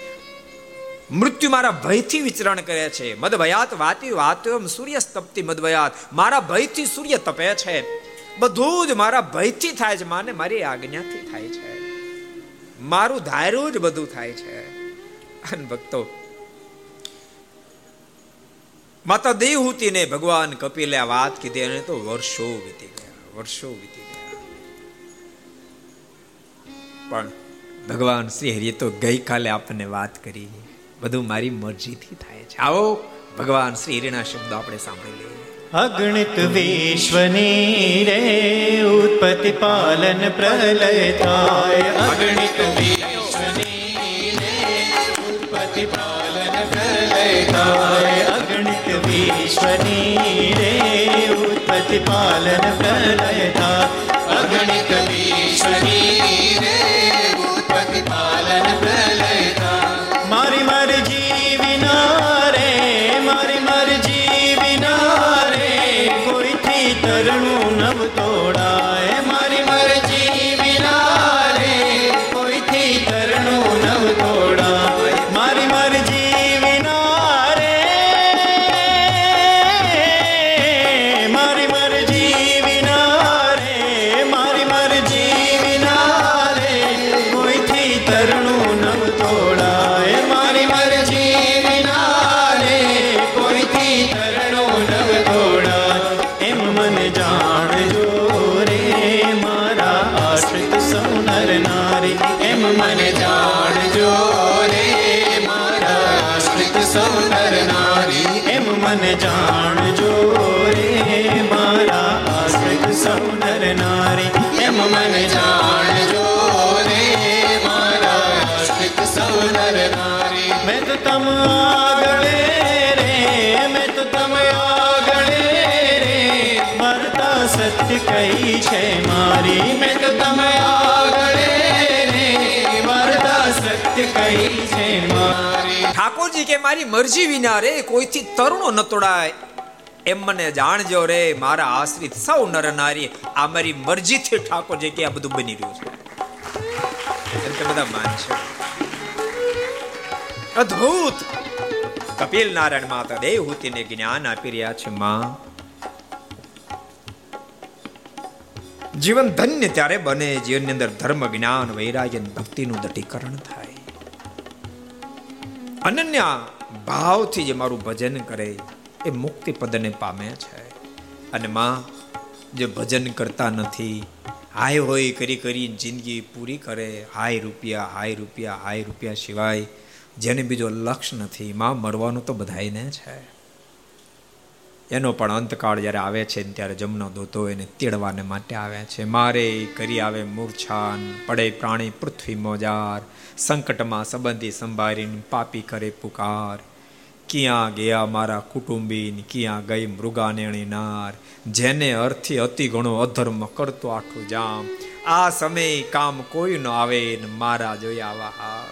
મૃત્યુ મારા ભયથી વિચરણ કરે છે. મદભયાત વાતી વાતો સૂર્ય સ્તપ્તિ મદભયાત. મારા ભયથી સૂર્ય તપે છે. બધું જ મારા ભયથી થાય છે. માને મારી આજ્ઞાથી થાય છે. મારું ધાર્યું જ બધું થાય છે. અને ભક્તો, માતા દેવહૂતિને ભગવાન કપિલે આ વાત કીધી અને તો વર્ષો વીતી ગયા, વર્ષો વીતી ગયા. પણ ભગવાન શ્રી હરિએ તો ગઈકાલે આપણને વાત કરી. બધું મારી મરજીથી થાય છે. આવો, ભગવાન શ્રી હરિના શબ્દો આપણે સાંભળી લઈએ. અગણિત વિશ્વની રે, ઉત્પત્તિ પાલન પ્રલય થાય. અગણિત વિશ્વની રે, ઉત્પત્તિ પાલન પ્રલય થાય. અગણિત વિશ્વની રે, ઉત્પત્તિ પાલન પ્રલય થાય. મારી મરજી વિના રે કોઈથી તરુણો ન તોડાય. એમ મને જાણજો રે, મારા આશ્રિત સૌ નર નારી, આ મારી મરજીથી ઠાકોરજી કે આ બધું બની રહ્યું છે. એટલે બધા માનશે અદ્ભુત! કપિલ નારાયણ માતા દેવહૂતિને જ્ઞાન આપી રહ્યા છે, માં. જીવન ધન્ય ત્યારે બને જીવનની અંદર ધર્મ, જ્ઞાન, વૈરાગ્ય ભક્તિનું દઢીકરણ થાય. અનન્ય ભાવથી જે મારું ભજન કરે, એ મુક્તિ પદને પામે છે. અને માં, જે ભજન કરતા નથી, હાય હોય કરી કરી જિંદગી પૂરી કરે, હાય રૂપિયા હાય રૂપિયા હાય રૂપિયા સિવાય જેને બીજો લક્ષ્ય નથી. માં મરવાનું તો બધાયને છે. એનો પણ અંતકાળ જ્યારે આવે છે ત્યારે જમનો દોતો એને તેડવાને માટે આવે છે. મારે કરી આવે મૂર્છાન, પડે પ્રાણી પૃથ્વી મોજાર, સંકટમાં સંબંધી સંભાળીને પાપી કરે પુકાર. ક્યાં ગયા મારા કુટુંબીન, ક્યાં ગઈ મૃગાનેણી નાર. જેને અર્થી અતિ ઘણો અધર્મ કરતો આઠું જામ. આ સમય કામ કોઈ ન આવે ને મારા જોયા આવા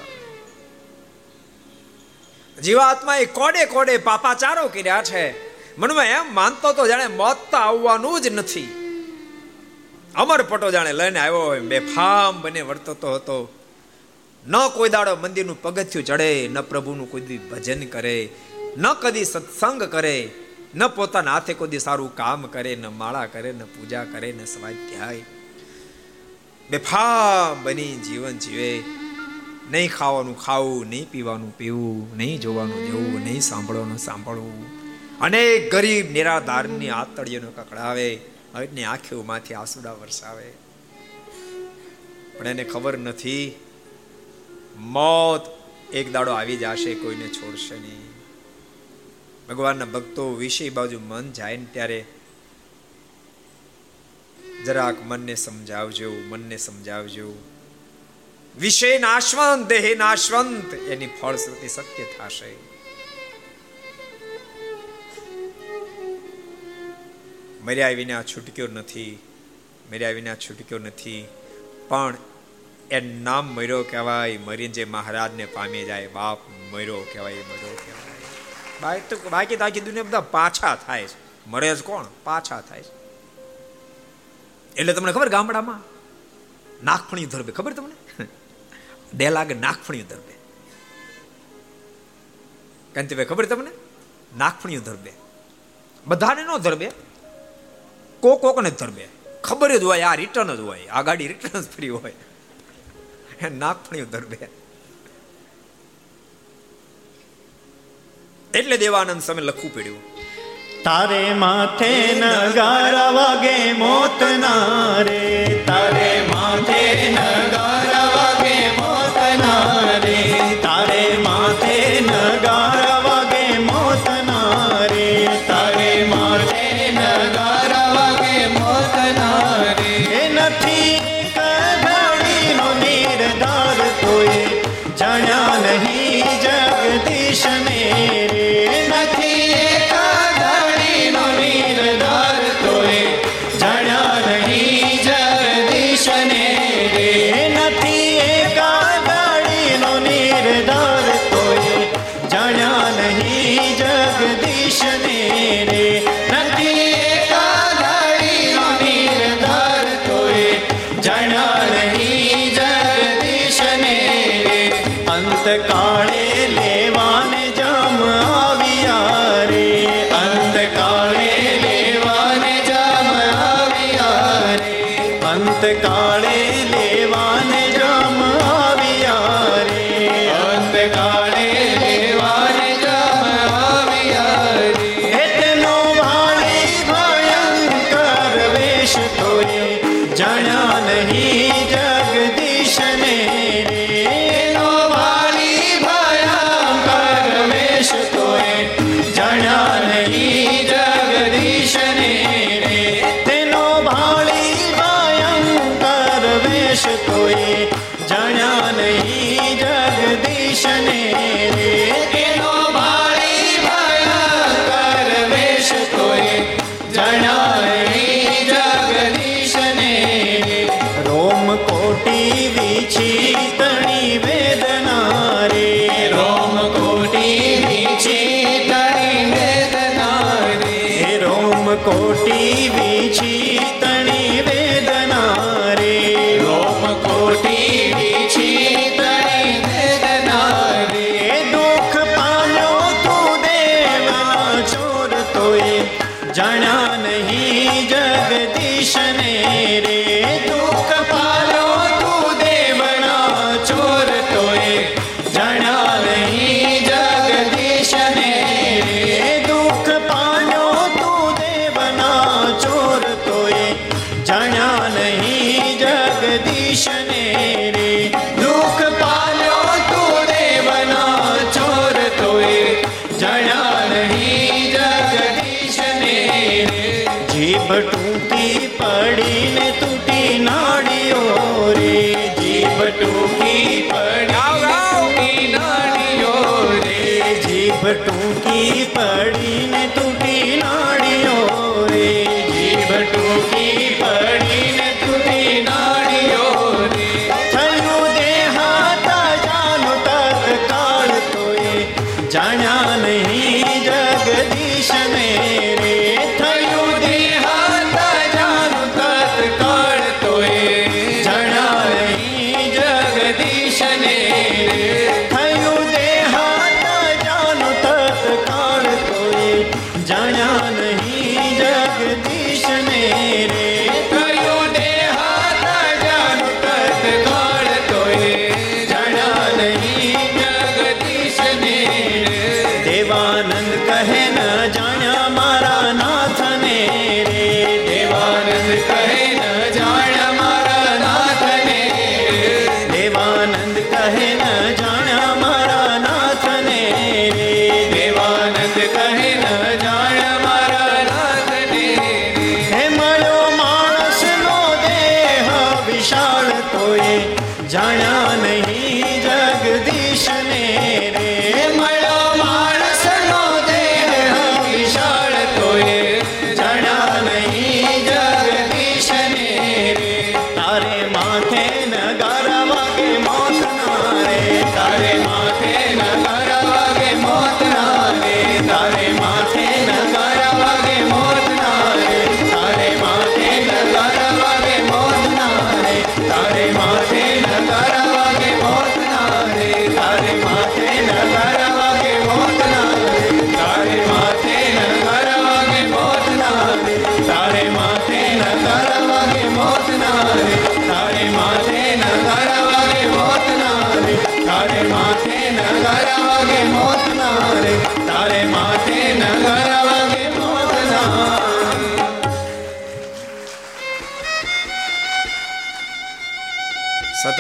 જીવાત્મા એ કોડે કોડે પાપાચારો કર્યા છે. મનમાં એમ માનતો તો જાણે મોત તો આવવાનું જ નથી. અમર પટો જાણે લઈને આવ્યો હોય બેફામ બને વર્તતો હતો. ન કોઈ દાડો મંદિરનું પગથિયું ચડે, ન પ્રભુનું કોઈ દી ભજન કરે, ન કદી સત્સંગ કરે, ન પોતાના હાથે કોઈ સારું કામ કરે, ન માળા કરે, ન પૂજા કરે, ન સ્વાધ્યાય. બેફામ બની જીવન જીવે. નહીં ખાવાનું ખાવું, નહીં પીવાનું પીવું, નહીં જોવાનું જોવું, નહીં સાંભળવાનું સાંભળવું. અનેક ગરીબ, નિરાધારની આતળીઓને કકડાવે એની આંખોમાંથી આંસુડા વરસાવે. પણ એને ખબર નથી, મોત એક દાડો આવી જશે, કોઈને છોડશે નહીં. ભગવાનના ભક્તો વિષય બાજુ મન જાય ને ત્યારે જરાક મનને સમજાવજો મનને સમજાવજો. વિષય નાશવંત દેહ નાશવંત એની ફળશ્રુતિ સત્ય થશે. મર્યા વિના છૂટક્યો નથી, મર્યા વિના છૂટક્યો નથી. પણ એ નામ મર્યો કહેવાય, મરીને જે મહારાજને પામી જાય, બાપ મર્યો કહેવાય મર્યો કહેવાય. બાકી તો બાકી તો આખી દુનિયા બધા પાછા થાય છે. મરે જ કોણ? પાછા થાય છે. એટલે તમને ખબર ગામડામાં? નાગફણી ધરબે ખબર તમને? બે લાગે નાગફણી ધરબે કંતિભાઈ, ખબર તમને? નાગફણી ધરબે બધાને ન ધરબે કોક કોકને ધરબે. ખબર જ હોય, આ રિટર્ન જ હોય, આ ગાડી રિટર્ન જ ફ્રી હોય. નાગફણી ધરબે. એટલે દેવાનંદ સામે લખવું પડ્યું. તારે માથે નગારા વાગે મોત ના રે, તારે માથે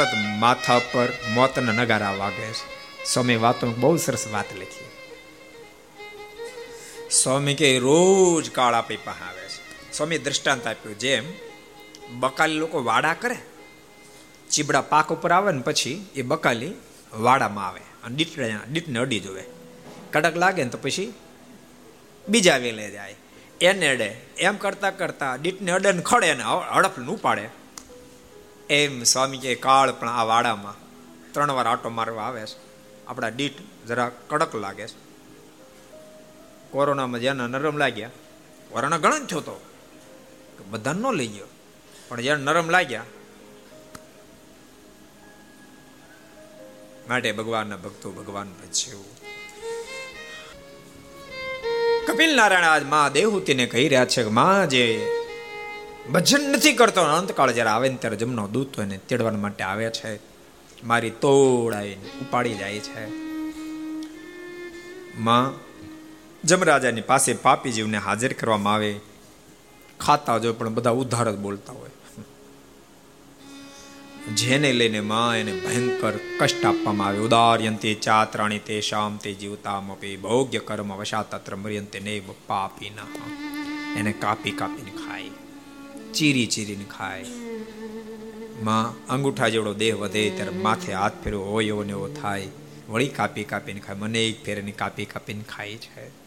સતત માથા પર મોતના નગારા વાગે છે. સ્વામી વાતો બહુ સરસ વાત લખી. સ્વામી કે રોજ કાળ આપણી પાસે આવે છે. સ્વામી દ્રષ્ટાંત આપ્યું જેમ બકાલી લોકો વાડા કરે, ચીબડા પાક ઉપર આવે ને પછી એ બકાલી વાડામાં આવે. અને ડીટ ડીટને અડી જોવે. કડક લાગે ને તો પછી બીજા વેલે જાય. એને અડે. એમ કરતા કરતા ડીટને અડે ને ખડે ને હડપ ઉપાડે. એમ સ્વામી કે કાળ પણ આ વાડામાં ત્રણ વાર આટો મારવા આવે છે. આપણા દીઠ જરા કડક લાગે છે. કોરોનામાં જેના નરમ લાગ્યા કોરોના ઘણા થયો તો બધા ન લઈ ગયો. પણ જ્યારે નરમ લાગ્યા, માટે ભગવાનના ભક્તો ભગવાન ભજ્યું. કપિલ નારાયણ આજ મા દેવહૂતિને કહી રહ્યા છે કે માં જે ભજન નથી કરતો. અંતકાળ જ્યારે આવે ને ત્યારે જમનો દૂત એને તેડવા માટે આવે છે. મારી તોડ આવીને ઉપાડી જાય છે. માં, જમરાજાની પાસે પાપી જીવને હાજર કરવામાં આવે. ખાતા જો પણ બધા ઉધાર જ બોલતા હોય. જેને લઈને માં એને ભયંકર કષ્ટ આપવામાં આવે. ઉદાર્યંતે ચાત્રાણી તે શામ તે જીવતામપી ભોગ્ય કર્મ વશાતત્ર મર્યંતે ને પાપી ના એને કાપી કાપીને ખાય. ચીરી ચીરીને ખાય. માં અંગૂઠા જેવડો દેહ વધે ત્યારે માથે હાથ ફેરવો હોય એવો ને એવો થાય. વળી કાપી કાપીને ખાય. મને એક ફેરની કાપી કાપીને ખાય છે.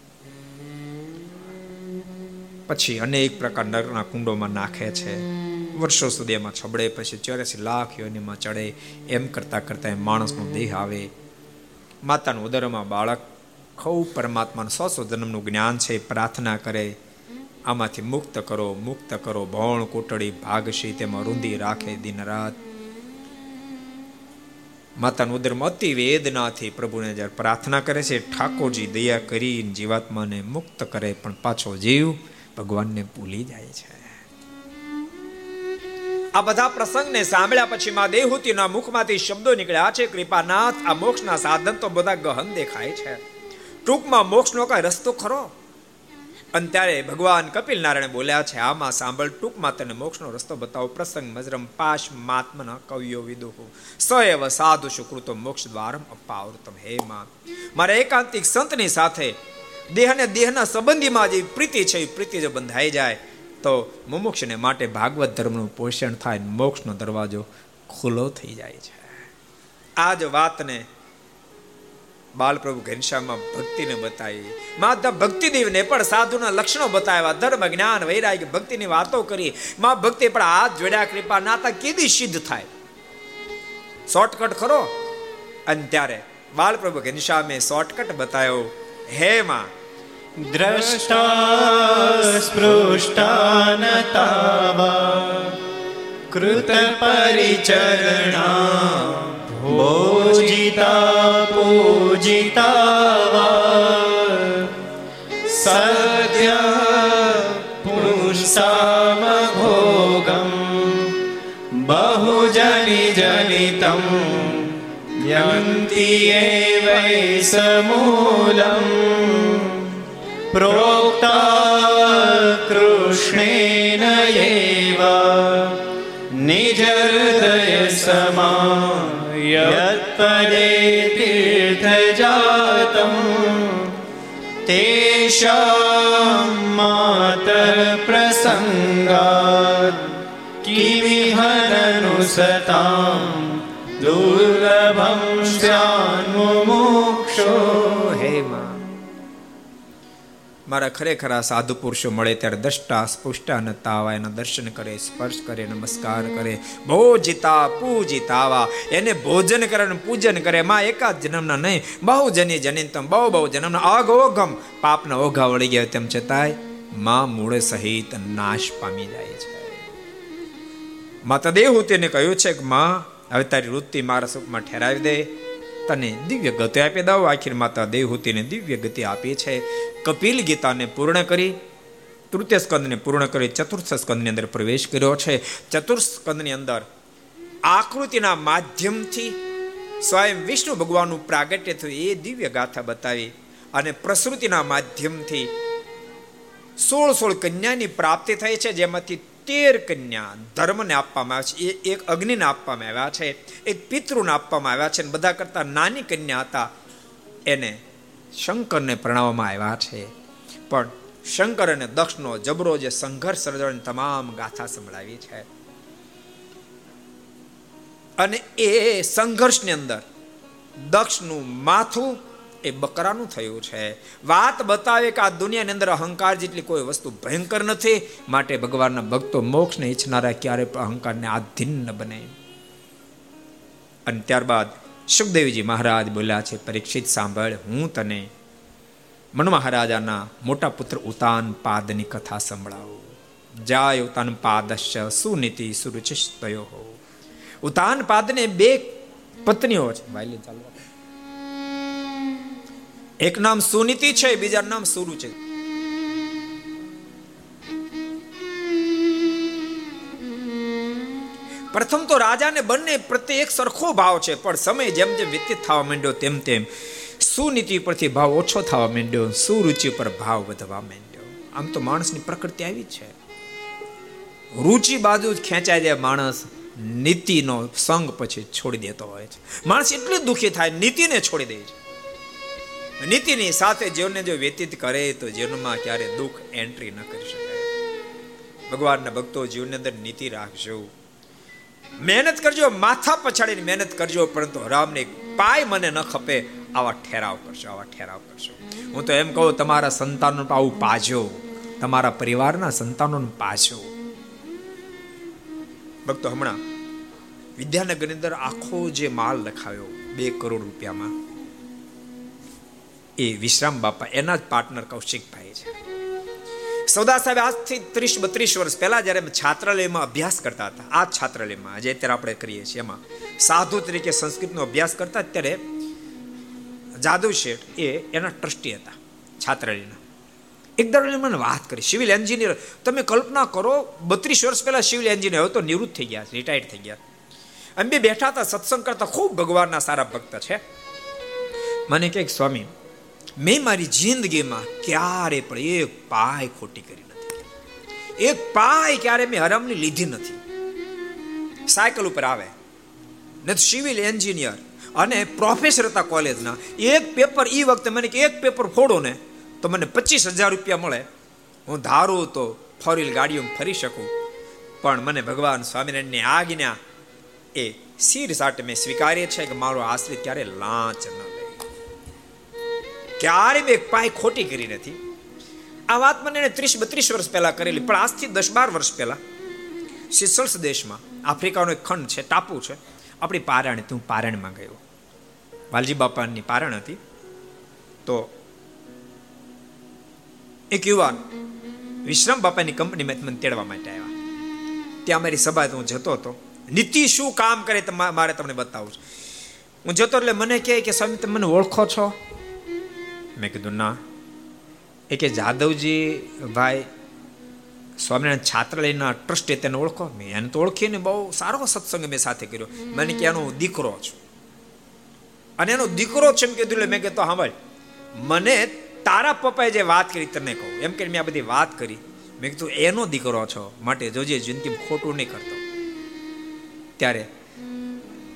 પછી અનેક પ્રકાર નરના કુંડોમાં નાખે છે. વર્ષો સુધી એમાં છબડે, પછી ચોર્યાસી લાખ યોનીમાં ચડે. એમ કરતા કરતા એ માણસનો દેહ આવે. માતાનું ઉદરમાં બાળક ખૂબ પરમાત્માનું સો સો જન્મનું જ્ઞાન છે પ્રાર્થના કરે. આમાંથી મુક્ત કરો મુક્ત કરો. ભોણ કોટડી ભાગશી તેમાં રૂંધી રાખે દિન રાત માતાનું ઉદરમાં અતિ વેદનાથી પ્રભુને જ્યારે પ્રાર્થના કરે છે, ઠાકોરજી દયા કરી જીવાત્માને મુક્ત કરે, પણ પાછો જીવ ભગવાનને ભૂલી જાય છે. આ બધા પ્રસંગને સાંભળ્યા પછી માં દેહુતિના મુખમાંથી શબ્દો નીકળ્યા છે, કૃપાનાથ, આ મોક્ષના સાધન તો બધા ગહન દેખાય છે. ટૂંકમાં મોક્ષનો કઈ રસ્તો ખરો? અને ત્યારે ભગવાન કપિલ નારાયણ બોલ્યા છે આમાં સાંભળ, ટૂંકમાં તને મોક્ષનો રસ્તો બતાવો. પ્રસંગ મજરમ પાશ માત્મન કવિયો વિદુહુ. સએવ સાધુ સુકૃતો મોક્ષ દ્વારમ અપાવૃતમ. હે માં, મારા એકાંતિક સંતની સાથે દેહને દેહના સંબંધીમાં જે પ્રીતિ છે, એ પ્રીતિ જો બંધાઈ જાય, તો મુમુક્ષને માટે ભાગવત ધર્મનું પોષણ થાય મોક્ષનો દરવાજો ખુલ્લો થઈ જાય છે. આ જ વાતને બાલપ્રભુ ઘનશ્યામમાં ભક્તિને બતાવી. માતા ભક્તિદેવને પણ સાધુના લક્ષણો બતાવ્યા. ધર્મ, જ્ઞાન, વૈરાગ્ય ભક્તિની વાતો કરી. માં ભક્તિ પણ હાથ જોડ્યા, કૃપા નાતા કેદી સિદ્ધ થાય. શોર્ટકટ ખરો? અને ત્યારે બાલપ્રભુ ઘનશ્યામે શોર્ટકટ બતાવ્યો. હે માં, દ્રષ્ટા સ્પૃષ્ટા ન તાવા કૃત પરિચરણા ભોજિતા પૂજિતા સદ્ય वा। બહુજનિ જનિતમ યંતિ વૈ સમૂલમ પ્રોક્તા કૃષ્ણેન એવ નિજ હૃદય तेषां मातर्प्रसङ्गात् किमिह ननुसतां મારા ખરેખર આ સાધુ પુરુષો મળે ત્યારે દ્રષ્ટા, સ્પુષ્ટા ન તાવા એના દર્શન કરે, સ્પર્શ કરે, નમસ્કાર કરે. ભોજિતા, પૂજિતાવા. એને ભોજન કરે અને પૂજન કરે. માં એકાદ જન્મના નહીં બહુ જની જનિતમ બહુ બહુ જન્મના. ઓઘમ પાપના ઓઘા વળી ગયા તેમ છતાંયમાં મૂળ સહિત નાશ પામી જાય છે. માતા દેવહૂતિને કહ્યું છે કે માં, હવે તારી વૃત્તિ મારા સુખમાં ઠેરાવી દે. તને દિવ્ય ગતિ આપી દઉં આખીર માતા દેવહૂતિને દિવ્ય ગતિ આપી છે. કપિલ ગીતાને પૂર્ણ કરી તૃતીય સ્કંદને પૂર્ણ કરી ચતુર્થ સ્કંદની અંદર પ્રવેશ કર્યો છે. ચતુર્થ સ્કંદની અંદર આકૃતિના માધ્યમથી સ્વયં વિષ્ણુ ભગવાનનું પ્રાગટ્ય થયું એ દિવ્ય ગાથા બતાવી અને પ્રસૃતિના માધ્યમથી સોળ સોળ કન્યાની પ્રાપ્તિ થઈ છે. જેમાંથી તેર કન્યા ધર્મને આપવામાં આવે છે. એ એક અગ્નિને આપવામાં આવ્યા છે. એક પિતૃને આપવામાં આવ્યા છે અને બધા કરતા નાની કન્યા હતા. એને શંકરને પ્રણાવવામાં આવ્યા છે. પણ શંકર અને દક્ષનો જબરો જે સંઘર્ષ સર્જવાની તમામ ગાથા સંભળાવી છે. અને એ સંઘર્ષની અંદર દક્ષનું માથું એ બકરાનું થયું છે. વાત બતાવે કે આ દુનિયાની અંદર અહંકાર જેટલી કોઈ વસ્તુ ભયંકર નથી, માટે ભગવાનના ભક્તો મોક્ષને ઈચ્છનારા ક્યારે પણ અહંકારને આધીન ન બને. અને ત્યારબાદ સુખદેવજી મહારાજ બોલ્યા છે, પરીક્ષિત સાંભળ, હું તને મન મહારાજાના મોટા પુત્ર ઉતાન પાદની કથા સંભળાવું. જાય ઉતાન પાદશ્ય સુનીતિ સુરુચિસ્તયો હો. ઉતાન પાદને બે પત્નીઓ છે. વાયલી ચાલવા એક નામ સુનીતિ છે બીજા નામ સુરુ છે. પ્રથમ તો રાજાને બંને પ્રત્યે એક સરખો ભાવ છે, પણ સમય જેમ જેમ વ્યતીત થવા માંડ્યો તેમ તેમ સુનીતિ પરથી ભાવ ઓછો થવા માંડ્યો, સુરુચિ પર ભાવ વધવા માંડ્યો. આમ તો માણસની પ્રકૃતિ આવી છે. રુચિ બાજુ જ ખેંચાઈ જાય માણસ, નીતિનો સંગ પછી છોડી દેતો હોય છે. માણસ એટલું દુઃખી થાય, નીતિને છોડી દે છે. નીતિની સાથે જીવનને જો વ્યતીત કરે તો જીવનમાં ક્યારે દુઃખ એન્ટ્રી ન કરી શકાય. ભગવાનના ભક્તો જીવનની અંદર નીતિ રાખજો. મહેનત કરજો, માથા પછાડીને મહેનત કરજો, પરંતુ રામને પાય મને ન ખપે આવા ઠેરાવ કરશો, આવા ઠેરાવ કરશો. હું તો એમ કહું, તમારા સંતાનો આવું પાજો. તમારા પરિવારના સંતાનોને પાછો ભક્તો, હમણાં વિદ્યાનગરની અંદર આખો જે માલ લખાવ્યો બે કરોડ રૂપિયામાં એ વિશ્રામ બાપા એના જ પાર્ટનર કૌશિકભાઈ છે. સૌદા સાહેબ આજથી ત્રીસ બત્રીસ વર્ષ પહેલા જ્યારે છાત્રાલયમાં અભ્યાસ કરતા હતા, આ છાત્રાલયમાં જે અત્યારે આપણે કરીએ છીએ એમાં, સાધુ તરીકે સંસ્કૃતનો અભ્યાસ કરતા ત્યારે જાદવ શેઠ એ એના ટ્રસ્ટી હતા છાત્રાલયના. એક દરમિયાન મને વાત કરી સિવિલ એન્જિનિયર તમે કલ્પના કરો, બત્રીસ વર્ષ પહેલાં સિવિલ એન્જિનિયર તો નિવૃત્ત થઈ ગયા રિટાયર્ડ થઈ ગયા. અમે બે બેઠા હતા, સત્સંગ કરતા, ખૂબ ભગવાનના સારા ભક્ત છે. મને કહે સ્વામી મેં મારી જિંદગીમાં ક્યારે પણ એક પાય ખોટી કરી નથી. એક પાય ક્યારે મેં હરામની લીધી નથી. સાયકલ ઉપર આવે. ને સિવિલ એન્જિનિયર અને પ્રોફેસર હતા કોલેજના. એક પેપર એ વખતે મને કે એક પેપર ફોડો ને તો મને પચીસ હજાર રૂપિયા મળે. હું ધારું તો ફોર ગાડીઓ ગાડીઓમાં ફરી શકું. પણ મને ભગવાન સ્વામિનારાયણની આજ્ઞા એ શિર સાટ મેં સ્વીકાર્ય છે કે મારો આશ્રિત ક્યારે લાંચ ન લે ક્યારે મેં પાય ખોટી કરી નથી. આ વાત મને એને ત્રીસ બત્રીસ વર્ષ પહેલા કરેલી, પણ આજથી દસ બાર વર્ષ પહેલા. સિસલ્સ દેશમાં આફ્રિકાનો એક ખંડ છે, ટાપુ છે. આપણી પારણ તું પારણમાં ગયો. વાલજી બાપાની પારણ હતી. તો એક યુવાન વિશ્રામ બાપાની કંપનીમાં મને તેડવા માટે આવ્યા. ત્યાં મારી સભા હું જતો હતો. નીતિ શું કામ કરે મારે તમને બતાવું છું. હું જતો એટલે મને કહે કે સ્વામી, તમે મને ઓળખો છો? મેં કીધું ના એ કે જાદવજી ભાઈ સ્વામિનારાયણ છાત્રાલયના ટ્રસ્ટે તેને ઓળખો મેં એને તો ઓળખીને બહુ સારો સત્સંગ મેં સાથે કર્યો મને કે એનો દીકરો છું અને એનો દીકરો છે એમ કીધું એટલે મેં કહેતો હા ભાઈ મને તારા પપ્પાએ જે વાત કરી તને કહું એમ કે મેં આ બધી વાત કરી મેં કીધું એનો દીકરો છો માટે જોજે જિંદગી ખોટું નહીં કરતો ત્યારે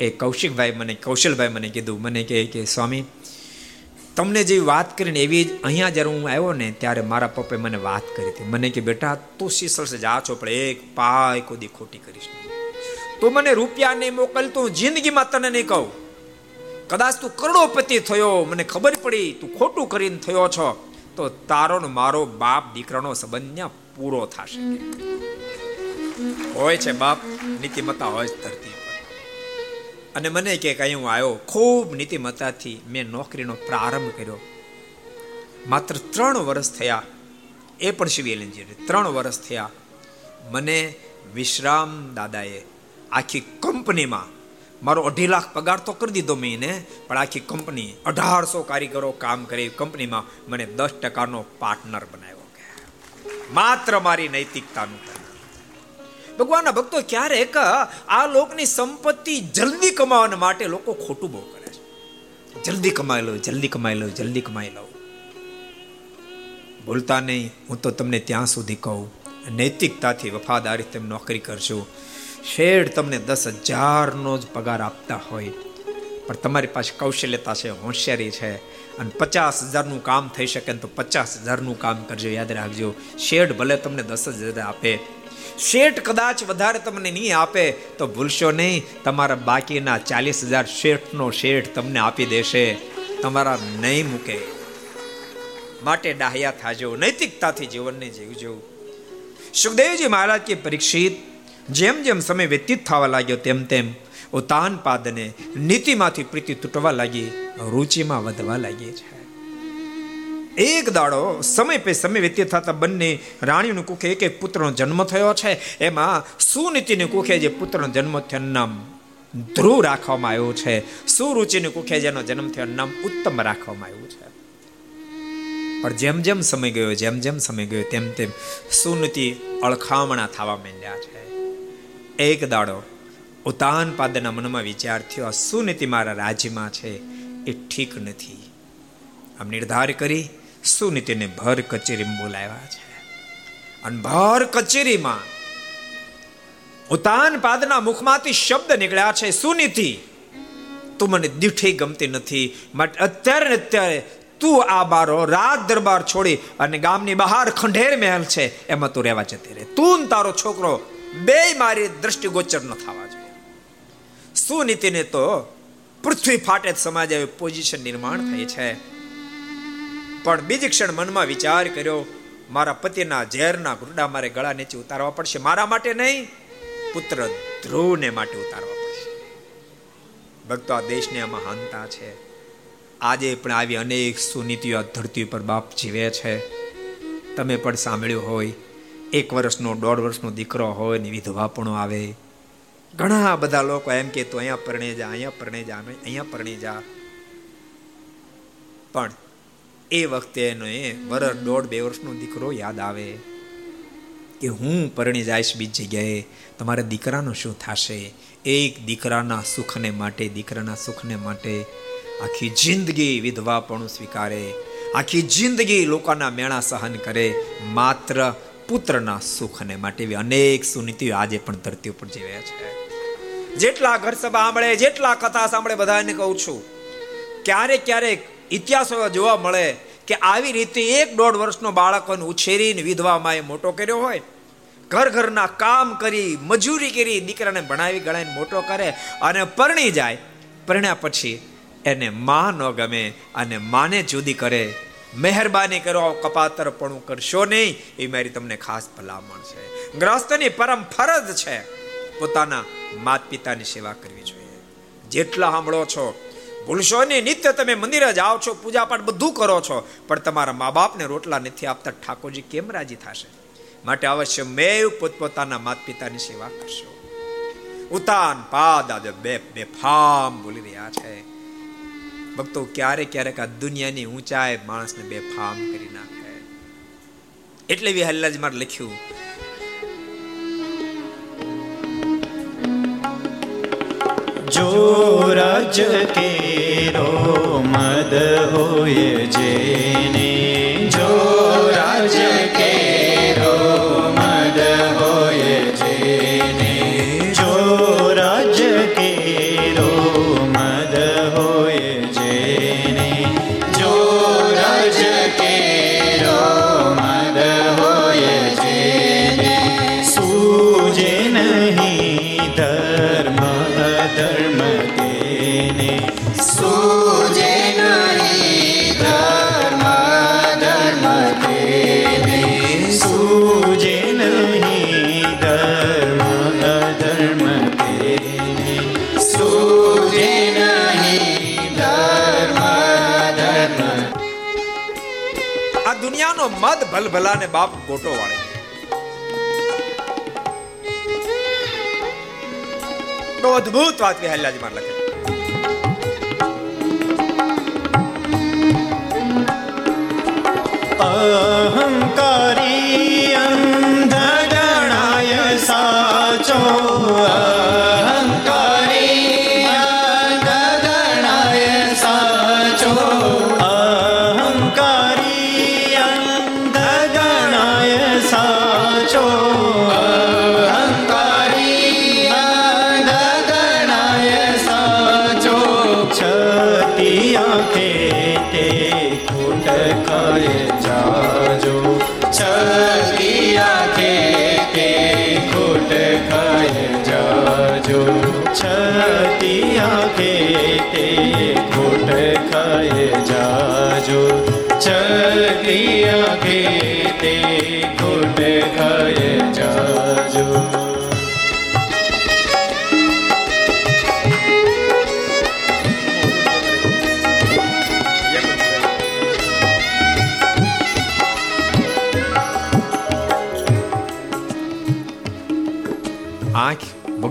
એ કૌશિકભાઈ મને કૌશલભાઈ મને કીધું મને કહે કે સ્વામી તમને જે વાત કરીને એવી જ અહીંયા જ્યારે હું આવ્યો ને ત્યારે મારા પપ્પાએ મને વાત કરી હતી. મને કે બેટા તું શીસળ જા છો પણ એક પાય કોદી ખોટી કરીશ તું મને રૂપિયા નહીં મોકલ તો જિંદગીમાં તને નહીં કહું. કદાચ તું કરોડોપતિ થયો મને ખબર પડી તું ખોટું કરીને થયો છો તો તારો ને મારો બાપ દીકરાનો સંબંધ પૂરો થશે. હોય છે બાપ નીતિમત્તા હોય ધરતી અને મને કે કઈ હું આવ્યો, ખૂબ નીતિમત્તાથી મેં નોકરીનો પ્રારંભ કર્યો. માત્ર ત્રણ વર્ષ થયા, એ પણ સિવિલ એન્જિનિયર, ત્રણ વર્ષ થયા, મને વિશ્રામ દાદાએ આખી કંપનીમાં મારો અઢી લાખ પગાર તો કરી દીધો મેં પણ આખી કંપની અઢારસો કારીગરો કામ કરી કંપનીમાં મને દસ ટકાનો પાર્ટનર બનાવ્યો માત્ર મારી નૈતિકતાનું. ભગવાનના ભક્તો ક્યારેક આ લોકની સંપત્તિ જલ્દી કમાવા માટે લોકો ખોટું બહુ કરે છે. જલ્દી કમાઈ લો, જલ્દી કમાઈ લો, જલ્દી કમાઈ લો. ભૂલતા નહીં, હું તો તમને ત્યાં સુધી કહું, નૈતિકતાથી વફાદારી તમે નોકરી કરશો શેઠ તમને દસ હજારનો જ પગાર આપતા હોય. પણ તમારી પાસે કૌશલ્યતા છે, હોશિયારી છે. અને પચાસ હજારનું કામ થઈ શકે તો પચાસ હજારનું કામ કરજો, યાદ રાખજો. શેઠ ભલે તમને દસ હજાર આપે શેઠ કદાચ વધારે તમને નહીં આપે, તો ભૂલશો નહીં. તમારા બાકીના ચાલીસ હજાર શેઠનો શેઠ તમને આપી દેશે. તમારા નહીં મૂકે. માટે ડાહ્યા થાજો, નૈતિકતાથી જીવનને જીવજો સુખદેવજી મહારાજ કે પરીક્ષિત, જેમ જેમ સમય વ્યતીત થવા લાગ્યો તેમ તેમ ઉતાન પાદને નીતિમાંથી પ્રીતિ તૂટવા લાગી, રુચિમાં વધવા લાગી છે. એક દાડો સમય પે સમય વ્યતીત થતા બંને રાણીનું કુખે એક એક પુત્રનો જન્મ થયો છે. એમાં સુનીતિને કુખે જે પુત્રનો જન્મ થયો નામ ધ્રુવ રાખવામાં આવ્યું છે. સુરુચિને કુખે જેનો જન્મ થયો નામ ઉત્તમ રાખવામાં આવ્યું છે. પણ જેમ જેમ સમય ગયો, જેમ જેમ સમય ગયો, તેમ તેમ સુનીતિ અળખામણા થવા માંડ્યા છે. એક દાડો ઉતાન પાદના મનમાં વિચાર થયો, આ સુનીતિ મારા રાજ્યમાં છે એ ઠીક નથી. આમ નિર્ધાર કરી સુનીતિને ભર કચેરીમાં બોલાવ્યા છે. અને ભર કચેરીમાં ઉતાન પાદના મુખમાંથી શબ્દ નીકળ્યા છે સુનીતિ તું મને દીઠી ગમતી નથી માટે અત્યારે ને અત્યારે તું આ બારો રાત દરબાર છોડી અને ગામની બહાર ખંડેર મહેલ છે, એમાં તું રહેવા જતી રહે. તું તારો છોકરો બે મારી દ્રષ્ટિગોચર ન થવા જોઈએ. સુનીતિને તો પૃથ્વી ફાટે સમાજ પોઝિશન નિર્માણ થઈ છે. પણ બીજી ક્ષણ મનમાં વિચાર કર્યો, મારા પતિના ઝેરના ઘૂંટડા મારે ગળા નીચે ઉતારવા પડશે. મારા માટે નહીં, પુત્ર ધ્રુવને માટે ઉતારવા પડશે. ભક્તો, આ દેશને આ મહાનતા છે. આજે પણ આવી અનેક સુનીતિઓ ધરતી પર બાપ જીવે છે. તમે પણ સાંભળ્યું હોય, એક વર્ષનો, દોઢ વર્ષનો દીકરો હોય ને વિધવા પણ આવે. ઘણા બધા લોકો એમ કે, તું અહીંયા પરણે જા, અહીંયા પરણે જા અહીંયા પરણે જા. પણ એ વખતે એનો એ વરસ દોઢ બે વર્ષનો દીકરો યાદ આવે કે હું પરણી જઈશ બીજ જગ્યાએ, તમારા દીકરાનું શું થશે? એક દીકરાના સુખને માટે, દીકરાના સુખને માટે આખી જિંદગી વિધવાપણું સ્વીકારે, આખી જિંદગી લોકોના મેળા સહન કરે, માત્ર પુત્રના સુખને માટે અનેક સુનીતિઓ આજે પણ ધરતી ઉપર જીવ્યા છે. જેટલા ઘર સભા સાંભળે, જેટલા કથા સાંભળે, બધાને કહું છું, ક્યારેક ક્યારેક ઇતિહાસો જોવા મળે કે આવી રીતે એક દોઢ વર્ષનો બાળકોને ઉછેરીને વિધવામાં એ મોટો કર્યો હોય. ઘર ઘરના કામ કરી, મજૂરી કરી, દીકરાને ભણાવી ગણાવીને મોટો કરે અને પરણી જાય. પરણ્યા પછી એને માં ન ગમે અને માને જુદી કરે. મહેરબાની કરો કપાતરપણું કરશો નહીં. એ મારી તમને ખાસ ભલામણ છે. ગ્રસ્તની પરમ ફરજ છે પોતાના માત પિતાની સેવા કરવી જોઈએ. જેટલા સાંભળો છો ભૂલશો નહીં નિત્ય તમે મંદિરે જાઓ છો પૂજા પાઠ બધું કરો છો, પણ તમારા મા બાપને રોટલા નથી આપતા, ઠાકોરજી કેમ રાજી થશે? માટે અવશ્ય મેવ પોતપોતાના માત પિતાની સેવા કરશો. ઉતાન પાદ આજે બે બેફામ બોલી રહ્યા છે. ભક્તો, ક્યારેક ક્યારેક આ દુનિયાની ઊંચાઈ માણસને બેફામ કરી નાખે. એટલે બી હલ્લાજી મારે લખ્યું જો રાજ કેરો મદ હોય જેને જો રાજ દુનિયાનો ભલભલા ને બાપ ગોટો વાળે. બહુ અદભુત વાત વિહલ્યાજી માં લખે. અહંકારી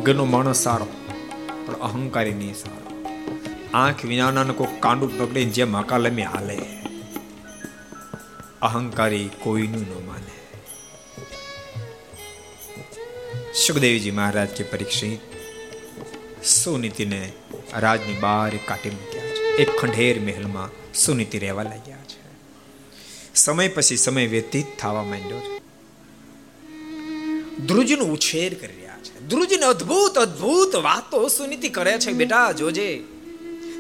વગરનો માણસ સારો, પણ અહંકારી નહીં સારો. આંખ વિનાના કોઈ કાંડું પકડે જે મકાલમી હાલે. અહંકારી કોઈનું ન માને. સુખદેવજી મહારાજ કે પરીક્ષિત, સુનીતિને રાજની બહાર કાઢી મૂક્યા છે. એક ખંડેર મહેલમાં સુનીતિ રહેવા લાગ્યા છે. સમય પછી સમય વ્યતીત થવા માંડ્યો છે. ધ્રુજનો ઉછેર કરી ધ્રુજને અદ્ભુત અદ્ભુત વાતો સુનીતિ કરે છે, બેટા, જોજે.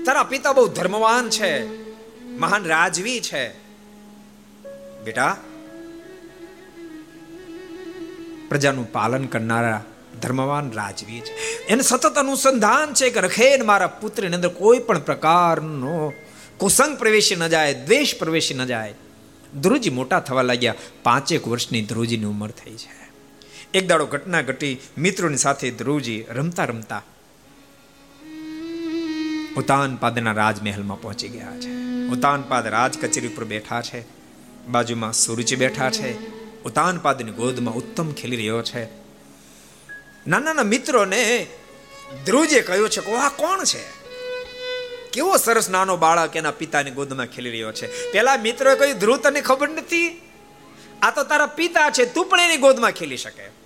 તારા પિતા બહુ ધર્મવાન છે, મહાન રાજવી છે. બેટા, પ્રજાનું પાલન કરનારા ધર્મવાન રાજવી છે. એને સતત અનુસંધાન છે કે રખેન મારા પુત્રની અંદર કોઈ પણ પ્રકારનો કુસંગ પ્રવેશી ન જાય, દ્વેષ પ્રવેશી ન જાય. ધ્રુજી મોટા થવા લાગ્યા. પાંચેક વર્ષની ધ્રુજીની ઉંમર થઈ છે. એક દાડો ઘટના ઘટી મિત્રોની સાથે ધ્રુવજી રમતા રમતા ઉતાનપાદના રાજમહેલમાં પહોંચી ગયા છે. ઉતાનપાદ રાજ કચેરી ઉપર બેઠા છે. બાજુમાં સુરુચિ બેઠા છે. ઉતાનપાદની ગોદમાં ઉત્તમ ખેલી રહ્યો છે. નાના નાના મિત્રોને ધ્રુજે કહ્યું છે કે આ કોણ છે? કેવો સરસ નાનો બાળક એના પિતાની ગોદમાં ખેલી રહ્યો છે. પેલા મિત્રોએ કહ્યું, ધ્રુવ, તને ખબર નથી? આ તો તારા પિતા છે. તું પણ એની ગોદમાં ખેલી શકે.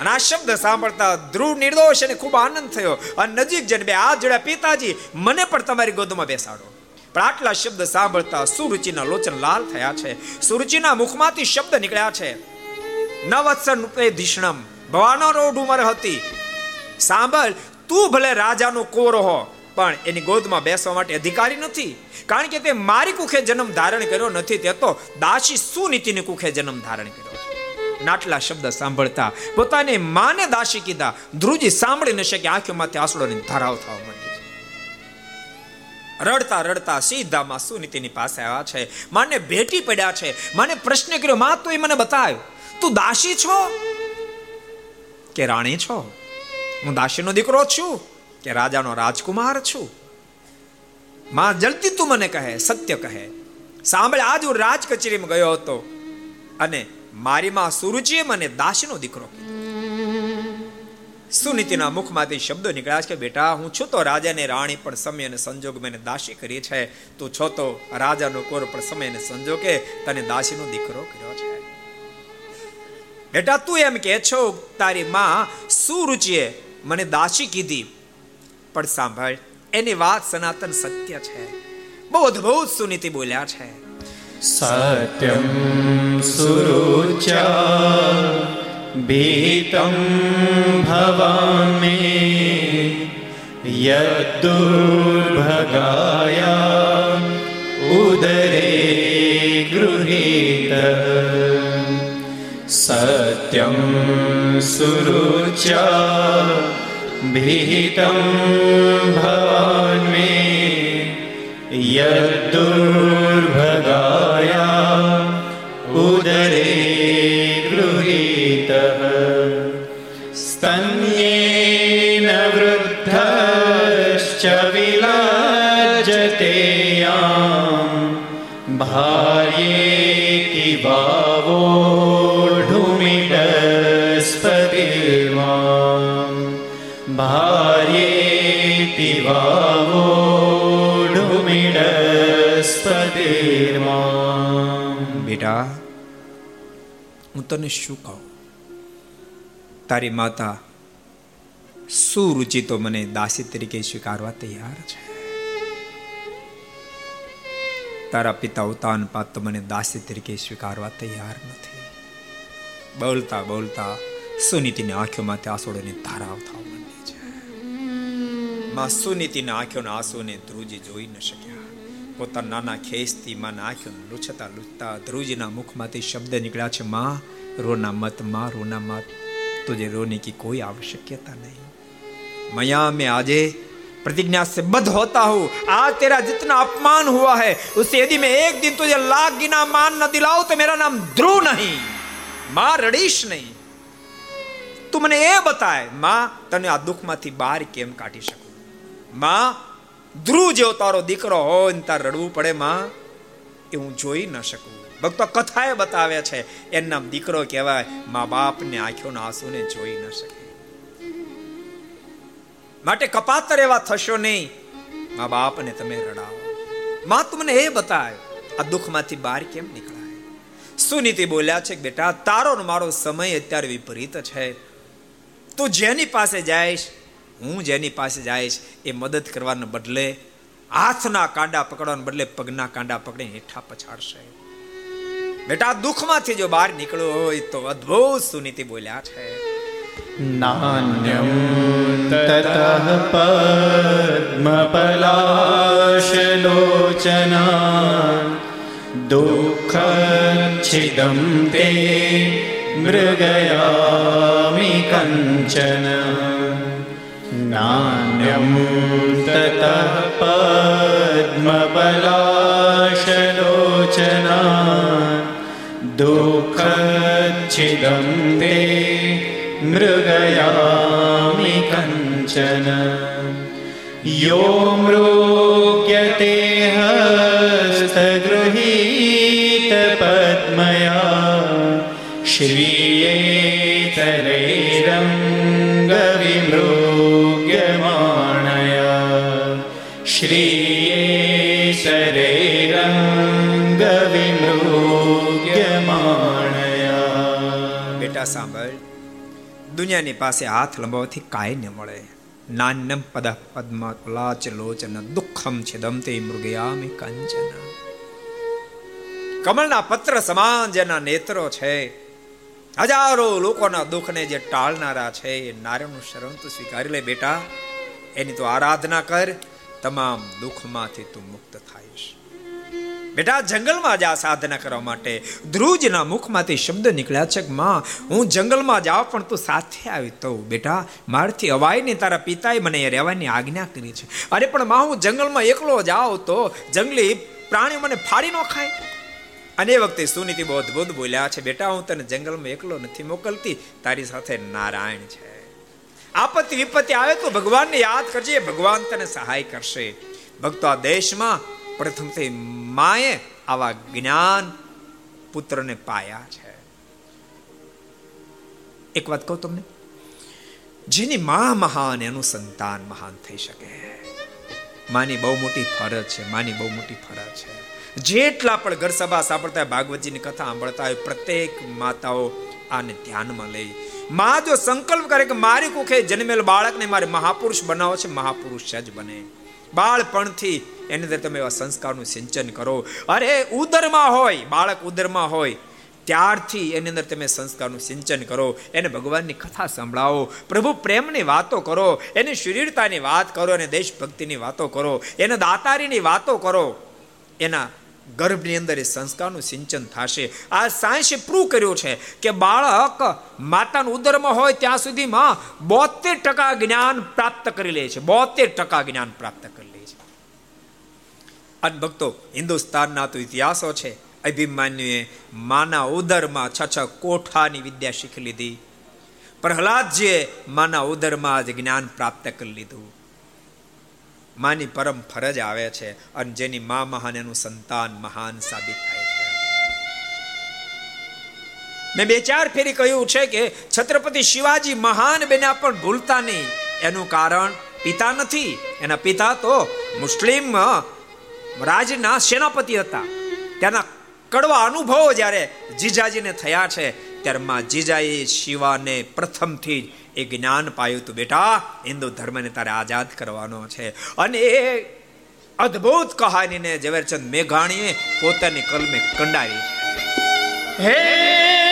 અને આ શબ્દ સાંભળતા ધ્રુવ નિર્દોષ અને ખૂબ આનંદ થયો. અને નજીક જઈને બે હાથ જોડ્યા, પિતાજી, મને પણ તમારી ગોદમાં બેસાડો. પણ આટલા શબ્દ સાંભળતા સુરુચિના લોચન લાલ થયા છે. સુરુચિના મુખમાંથી શબ્દ નીકળ્યા છે. નવત્સન ધીષ્ણમ, ભવાનો રોડ ઉમર હતી. સાંભળ, તું ભલે રાજાનો કોરો હો, પણ એની ગોદમાં બેસવા માટે અધિકારી નથી. કારણ કે તે મારી કુખે જન્મ ધારણ કર્યો નથી, તે તો દાસી સુનીતિની કુખે જન્મ ધારણ કર્યો. નાટલા શબ્દ સાંભળતા, પોતાને માને દાસી કીધા, ધ્રુજી સાંભળી ન શકે આંખોમાંથી આંસુડોની ધરાવ થવા માંડી રડતા રડતા સીધામાં સુનીતિની પાસે આવ્યા છે. માને ભેટી પડ્યા છે. માને પ્રશ્ન કર્યો, માં, તું મને બતાવ્યો તું દાસી છો કે રાણી છો? હું દાસીનો દીકરો છું કે રાજાનો રાજકુમાર છું? માં, જલ્દી તું મને કહે, સત્ય કહે. સાંભળે, આજ હું રાજ કચેરીમાં ગયો હતો અને મારી માં સુરુચિએ મને દાસનો દીકરો સુનીતિના મુખમાંથી શબ્દો નીકળ્યા છે કે, બેટા, હું છું તો રાજાને રાણી, પણ સમય અને સંજોગ મને દાસી કરી છે. તું છો તો રાજાનો કોર, પણ સમય અને સંજોગે તને દાસીનો દીકરો કર્યો છે. બેટા, તું એમ કે છો, તારી માં સુરુચિએ મને દાસી કીધી. પણ સાંભળ, એની વાત સનાતન સત્ય છે. બહુ અદભુત સુનીતિ બોલ્યા છે. सत्यं सुरुच भीतं भवामि यद्दुर्भगाय उदरे गृहीत सत्यं सुरुच भीतं भवामि यद्दुर् उदरे गृहीतः स्तन्येन वृद्धश्च विलज्जते भार्ये भावोढुमिडस्पतिर्वा હું શું કહું? તારી માતા સુરુચિ તો મને દાસી તરીકે સ્વીકારવા તૈયાર છે? તારા પિતા ઉતાન પાત તો મને દાસી તરીકે સ્વીકારવા તૈયાર નથી. બોલતા બોલતા સુનીતિની આંખોમાંથી આંસુડોની બની થવા માં સુનીતિના આંખોના આંસુને ધ્રુજી જોઈ ન શક્યા. પોતાના નાના ખેસથી માના આંખો લૂછતા લૂછતા ધ્રુજીના મુખમાંથી શબ્દ નીકળ્યા છે માં રોના મત માં રોના મત तुझे रोने की कोई आवश्यकता नहीं मया मैं आजे प्रतिज्ञा से बद्ध होता हूं आज तेरा जितना अपमान हुआ है उससे यदि मैं एक दिन तुझे लाख गिना मान न दिलाऊं तो मेरा नाम ध्रुव नहीं मां रड़ीश नहीं તું મને એ બતાય માં તને આ દુઃખમાંથી બહાર કેમ કાઢી શકું માં ધ્રુવ જેવો તારો દીકરો હોય ને તાર રડવું પડે માં, એ હું જોઈ ન શકું. ભક્તો કથાએ બતાવે છે એનું દીકરો કહેવાય, મા બાપને આંખોના આંસુને જોઈ ન શકે. માટે કપાતર એવા થશો નહીં. મા બાપને તમે રડાવો. માં તમને એ બતાવે, આ દુઃખમાંથી બહાર કેમ નીકળાય? સુનીતિ બોલ્યા છે બેટા, તારો મારો સમય અત્યારે વિપરીત છે. તું જેની પાસે જાઈશ હું જેની પાસે જઈશ, એ મદદ કરવાને બદલે, હાથના કાંડા પકડવાને બદલે પગના કાંડા પકડી, હેઠા પછાડશે. બેટા, દુઃખમાંથી જો બહાર નીકળ્યો હોય તો અદ્ભુત સુનીતિ બોલ્યા છે. નાન્યમ તતઃ પદ્મપલાશલોચના દુઃખચ્છિદં તે મૃગયામિ કંચન. नान्यं ततः पद्मपलाशलोचना दुःखच्छिदं ते मृगयामि कञ्चन यो मृग्यते हस्तगृहीतपद्मया श्री દુનિયાની પાસે હાથ લંબાવવાથી કાંઈ ન મળે. નાન્યમ પદ પદ્મ લાચ લોચન દુઃખમ છે તે મૃગયામી કંચન. કમળના પત્ર સમાન જેના નેત્રો છે. હજારો લોકોના દુઃખને જે ટાળનારા છે, એ નારાયણનું શરણ તું સ્વીકારી લે બેટા. એની તો આરાધના કર, તમામ દુઃખમાંથી તું મુક્ત થાઈશ બેટા, જંગલમાં જા સાધના કરવા માટે ધ્રુજના મુખમાંથી શબ્દ નીકળ્યા છે કે માં, હું જંગલમાં જાઉં પણ તું સાથે આવી તો, બેટા, મારથી અવાય નહીં તારા પિતાએ મને રહેવાની આજ્ઞા કરી છે. અરે, પણ માં, હું જંગલમાં એકલો જાઉં તો જંગલી પ્રાણીઓ મને ફાડી ન ખાય. અને એ વખતે સુનીતિ બહુ અદભુત બોલ્યા છે, બેટા, હું તને જંગલમાં એકલો નથી મોકલતી, તારી સાથે નારાયણ છે. આપત્તિ વિપત્તિ આવે તો ભગવાનને યાદ કરજે, ભગવાન તને સહાય કરશે. ભક્તો, આ દેશમાં પ્રથમથી માએ આવા જ્ઞાન પુત્રને પાયા છે. એક વાત કહું તમને? જેની માં મહાન એનું સંતાન મહાન થઈ શકે. માની બહુ મોટી ફરજ છે, માની બહુ મોટી ફરજ છે. જેટલા પણ ઘર સભા સાંભળતા હોય, ભાગવતજીની કથા સાંભળતા હોય, પ્રત્યેક માતાઓ આને ધ્યાનમાં લઈ. માં જો સંકલ્પ કરે કે મારી કુખે જન્મેલ બાળકને મારે મહાપુરુષ બનાવો છે, મહાપુરુષ જ બને. બાળપણથી એની અંદર તમે એવા સંસ્કારનું સિંચન કરો. અરે, ઉદરમાં હોય, બાળક ઉદરમાં હોય, ત્યારથી એની અંદર તમે સંસ્કારનું સિંચન કરો. એને ભગવાનની કથા સંભળાવો. પ્રભુ પ્રેમની વાતો કરો. એની શરીરતાની વાત કરો અને દેશભક્તિની વાતો કરો. એના દાતારીની વાતો કરો. એના ગર્ભની અંદર એ સંસ્કારનું સિંચન થશે. આ સાયન્સે પ્રૂવ કર્યું છે કે બાળક માતાનું ઉદરમાં હોય ત્યાં સુધીમાં બોતેર ટકા જ્ઞાન પ્રાપ્ત કરી લે છે. બોતેર ટકા જ્ઞાન પ્રાપ્ત અને ભક્તો, હિન્દુસ્તાનના તો ઇતિહાસો છે. અભિમાન્યુએ માના ઉદરમાં છ છ કોઠાની વિદ્યા શીખી લીધી. પ્રહલાદજીએ માના ઉદરમાં જ જ્ઞાન પ્રાપ્ત કરી લીધું. માની પરમ ફરજ આવે છે અને જેની મા મહાન એનું સંતાન મહાન સાબિત થાય છે. મેં બે ચાર ફેરી કહ્યું છે કે છત્રપતિ શિવાજી મહાન બન્યા પણ ભૂલતા નહીં. એનું કારણ પિતા નથી. એના પિતા તો મુસ્લિમ રાજના સેનાપતિ હતા. ત્યાંના કડવા અનુભવો જ્યારે જીજાજીને થયા છે, ત્યારે માં જીજાએ શિવાને પ્રથમથી જ એ જ્ઞાન પાયું તું બેટા, હિન્દુ ધર્મને તારે આઝાદ કરવાનો છે. અને એ અદ્ભુત કહાનીને ઝવેરચંદ મેઘાણીએ પોતાની કલમે કંડારી છે. હે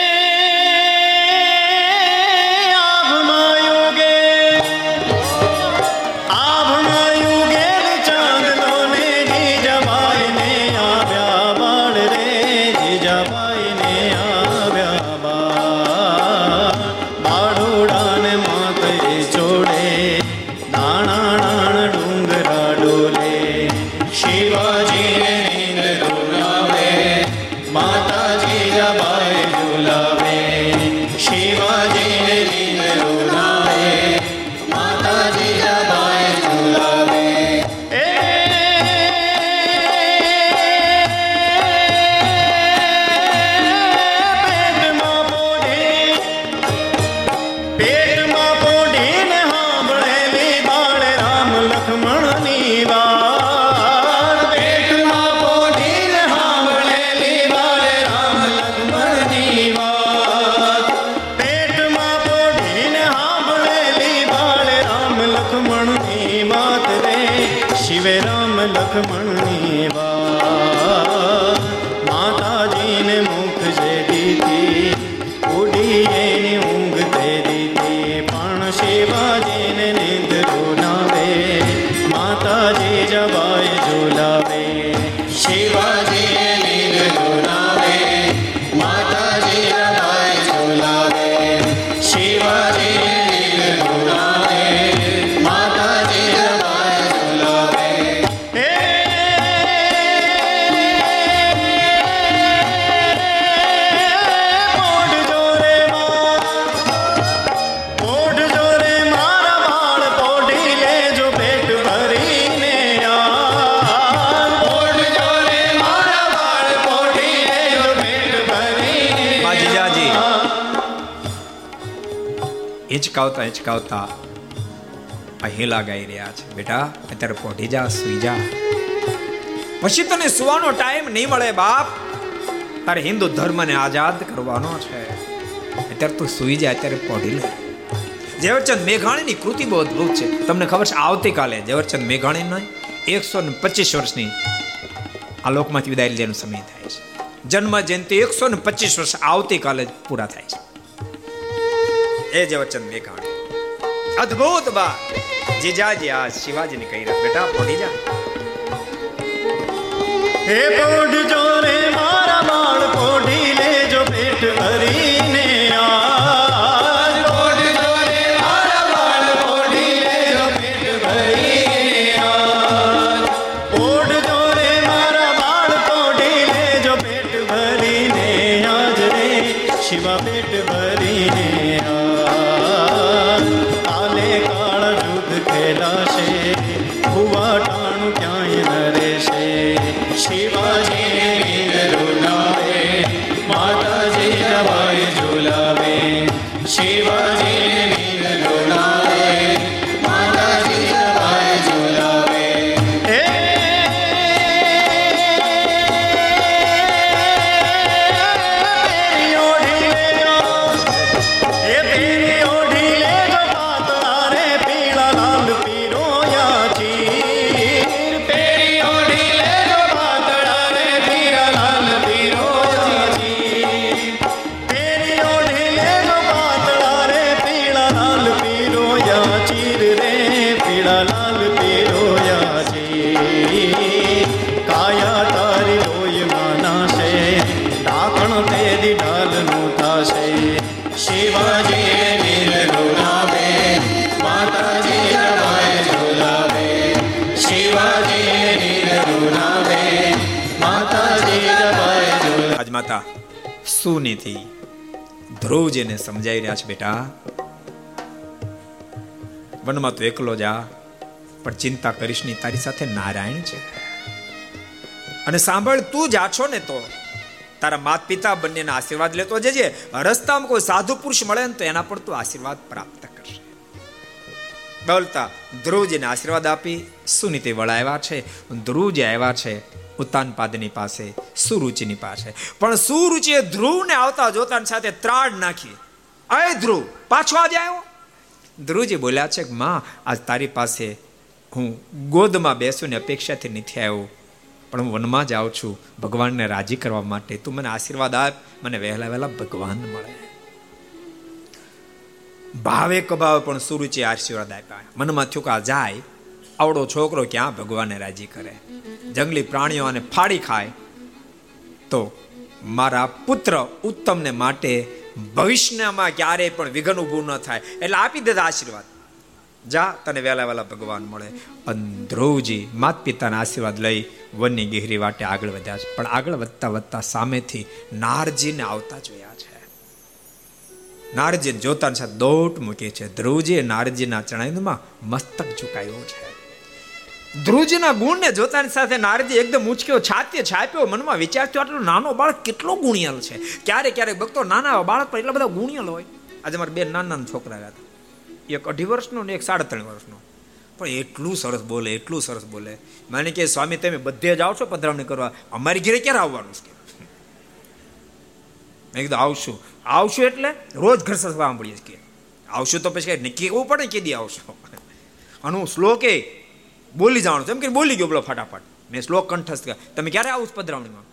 હિંચકાવતા હિંચકાવતા આ હેલા ગાઈ રહ્યા છે. બેટા, અત્યારે પોઢી જા, સુઈ જા. પછી તને સુવાનો ટાઈમ નહીં મળે, બાપ. તારે હિન્દુ ધર્મને આઝાદ કરવાનો છે. અત્યારે તું સુઈ જાય અત્યારે પોઢી લે. ઝવેરચંદ મેઘાણીની કૃતિ બહુ અદભુત છે. તમને ખબર છે, આવતીકાલે ઝવેરચંદ મેઘાણી એકસો ને પચીસ વર્ષની આ લોકમાંથી વિદાય લેવાનો સમય થાય છે. જન્મ જયંતિ એકસો ને પચીસ વર્ષ આવતીકાલે પૂરા થાય છે. એ ઝવેરચંદ મેઘાણી. અદ્ભુત બા. જીજાજી આ શિવાજીને કહી રહ્યા બેટા પોઢી જા. હે પોઢજો રે સુનીતિ ધ્રુવજીને સમજાવી રહ્યા છે બેટા. વનમાં તો એકલો જા, પણ ચિંતા કરીશ નહીં, તારી સાથે નારાયણ છે. અને સાંભળ, તું જા છો ને તો. તારા માત પિતા બંનેના આશીર્વાદ લેતો જજે. રસ્તામાં કોઈ સાધુ પુરુષ મળે ને તો એના પર તું આશીર્વાદ પ્રાપ્ત કરશે. બોલતા ધ્રુવજીને આશીર્વાદ આપી, સુનીતિ વળાવ્યા છે. ધ્રુવજી આવ્યા છે ઉત્તાનપાદની પાસે, સુરુચિની પાસે. પણ સુરુચિએ ધ્રુવને આવતા જોતા સાથે ત્રાડ નાખી. અય ધ્રુવ, પાછો આજે આવ્યો? ધ્રુવજી બોલ્યા છે કે, માં, આજ તારી પાસે હું ગોદમાં બેસુને અપેક્ષાથી નથી આવ્યો. પણ હું વનમાં જ આવું છું. ભગવાનને રાજી કરવા માટે તું મને આશીર્વાદ આપ. મને વહેલા વહેલા ભગવાન મળે. ભાવે કભાવે પણ સુરુચિ આશીર્વાદ આપ્યા. મનમાં થયું કે આ જાય. આવડો છોકરો ક્યાં ભગવાનને રાજી કરે? જંગલી પ્રાણીઓ આને ફાડી ખાય તો મારા પુત્ર ઉત્તમને માટે ભવિષ્યમાં ક્યારેય પણ વિઘન ઊભું ન થાય. એટલે આપી દેતા આશીર્વાદ. જા, તને વહેલા વહેલા ભગવાન મળે. અંધ્રોજી માત પિતાના આશીર્વાદ લઈ વનની ગિહરી વાટે આગળ વધ્યા છે. પણ આગળ વધતા વધતા સામેથી નારજીને આવતા જોયા છે. નારજી જોતા સાથે દોટ મૂકી છે. ધ્રુવજીએ નારજીના ચણાઈમાં મસ્તક ઝુકાયું છે. ધ્રુવજીના ગુણને જોતાની સાથે નારજી એકદમ ઉચક્યો છાતીએ છાપ્યો, મનમાં વિચાર થયો આટલો નાનો બાળક કેટલો ગુણિયલ છે? ક્યારેક ક્યારેક ભક્તો નાના બાળક પણ એટલા બધા ગુણિયલ હોય. આજે મારા બે નાના છોકરા હતા. એક અઢી વર્ષનો ને એક સાડા ત્રણ વર્ષનો. પણ એટલું સરસ બોલે, એટલું સરસ બોલે. મને કે સ્વામી, તમે બધે જ આવશો પધરામણી કરવા. અમારી ઘરે ક્યારે આવવાનું છે? મેં કીધું, આવશું. આવશું એટલે રોજ ઘર સસવા સાંભળીએ કે આવશું તો પછી નક્કી કેવું પડે કે દી આવશો? હું શ્લોકે બોલી જવાનું છે. એમ કે બોલી ગયો બોલો ફટાફટ. મેં શ્લોક કંઠસ્થ તમે ક્યારે આવું પધરાવણીમાં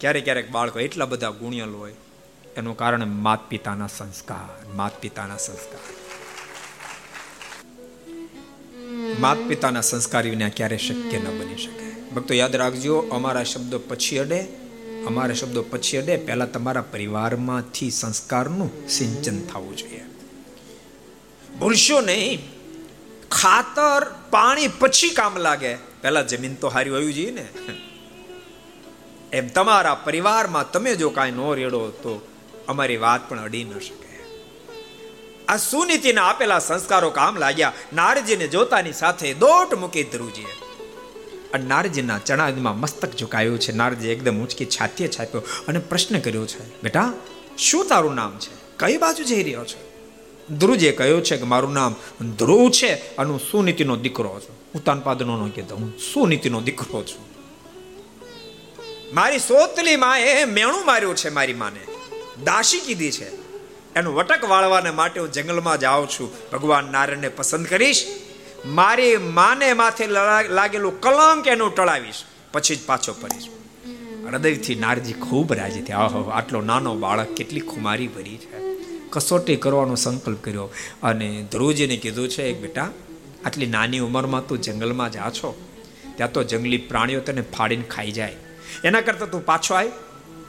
ક્યારેક ક્યારેક બાળકો એટલા બધા ગુણિયલ હોય. એનું કારણ માત પિતાના સંસ્કાર માત પિતાના સંસ્કાર. માત પિતાના સંસ્કાર વિના ક્યારે શક્ય ન બની શકે. ભક્તો, યાદ રાખજો, અમારા શબ્દો પછી અડે, અમારા શબ્દો પછી અડે. પહેલા તમારા પરિવારમાંથી સંસ્કારનું સિંચન થવું જોઈએ. ભૂલશો નહીં. ખાતર, પાણી પછી કામ લાગે. પહેલા જમીન તો હારી હોવી જોઈએ ને. એમ તમારા પરિવારમાં તમે જો કાંઈ નો રેડો તો અમારી વાત પણ અડી ન શકે. આ સુનીતિના આપેલા સંસ્કારો કામ લાગ્યા. નારજીને જોતાની સાથે દોટ મૂકી ધ્રુજીએ અને નારજીના ચણામાં મસ્તક ઝુકાયું છે. નારજી એકદમ ઊંચકી છાતીએ છાપ્યો અને પ્રશ્ન કર્યો છે, બેટા, શું તારું નામ છે? કઈ બાજુ જઈ રહ્યો છે? ધ્રુજે કહ્યું છે કે મારું નામ ધ્રુવ છે અને હું સુનીતિનો દીકરો છું. ઉતાનપાદનો નો કહેતો, હું સુનીતિનો દીકરો છું. મારી સોતલી માએ મેણું માર્યું છે મારી માને. દાસી કીધી છે. એનું વટક વાળવાને માટે હું જંગલમાં જાઉં છું. ભગવાન નારાયણને પસંદ કરીશ. મારી માને માથે લાગેલું કલંક એનું ટળાવીશ. પછી જ પાછો ફરીશ. હૃદયથી નારજી ખૂબ રાજી થયા. આટલો નાનો બાળક કેટલી ખુમારી ભરી છે. કસોટી કરવાનો સંકલ્પ કર્યો. અને ધ્રુવજીને કીધું છે, એક બેટા, આટલી નાની ઉંમરમાં તું જંગલમાં જા છો. ત્યાં તો જંગલી પ્રાણીઓ તને ફાડીને ખાઈ જાય. એના કરતાં તું પાછો આવ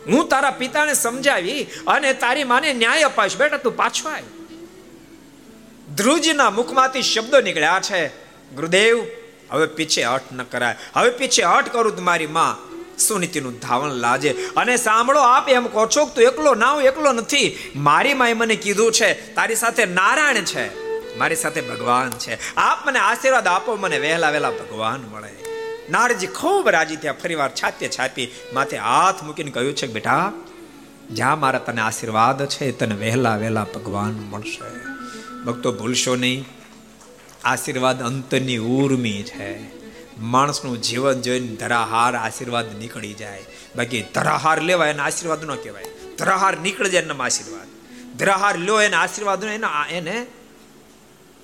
હું તારા પિતાને સમજાવી અને તારી માને ન્યાય અપાવીશ. બેટા, તું પાછો આવ ધ્રુવજીના મુખમાંથી શબ્દો નીકળ્યા છે, ગુરુદેવ, હવે પીછે હટ ન કરાય. હવે પીછે હટ કરું મારી માં. સુનીતિનું ધાવણ લાજે. અને સાંભળો, આપ એમ કહો છો તું એકલો ના હું એકલો નથી. મારી માએ મને કીધું છે, તારી સાથે નારાયણ છે. મારી સાથે ભગવાન છે. આપ મને આશીર્વાદ આપો, મને વહેલા વહેલા ભગવાન મળે. નારજી ખૂબ રાજી થયા ફરીવાર છાતે છાપી, માથે હાથ મૂકીને કહ્યું છે બેટા, જ્યાં મારા તને આશીર્વાદ છે તને વહેલા વહેલા ભગવાન મળશે. ભક્તો, ભૂલશો નહીં. આશીર્વાદ અંતની ઉર્મી છે. માણસનું જીવન જોઈને ધરાહાર આશીર્વાદ નીકળી જાય. બાકી ધરાહાર લેવાય એને આશીર્વાદ ન કહેવાય. ધરાહાર નીકળી જાય એના આશીર્વાદ. ધરાહાર લો એને આશીર્વાદ એના એને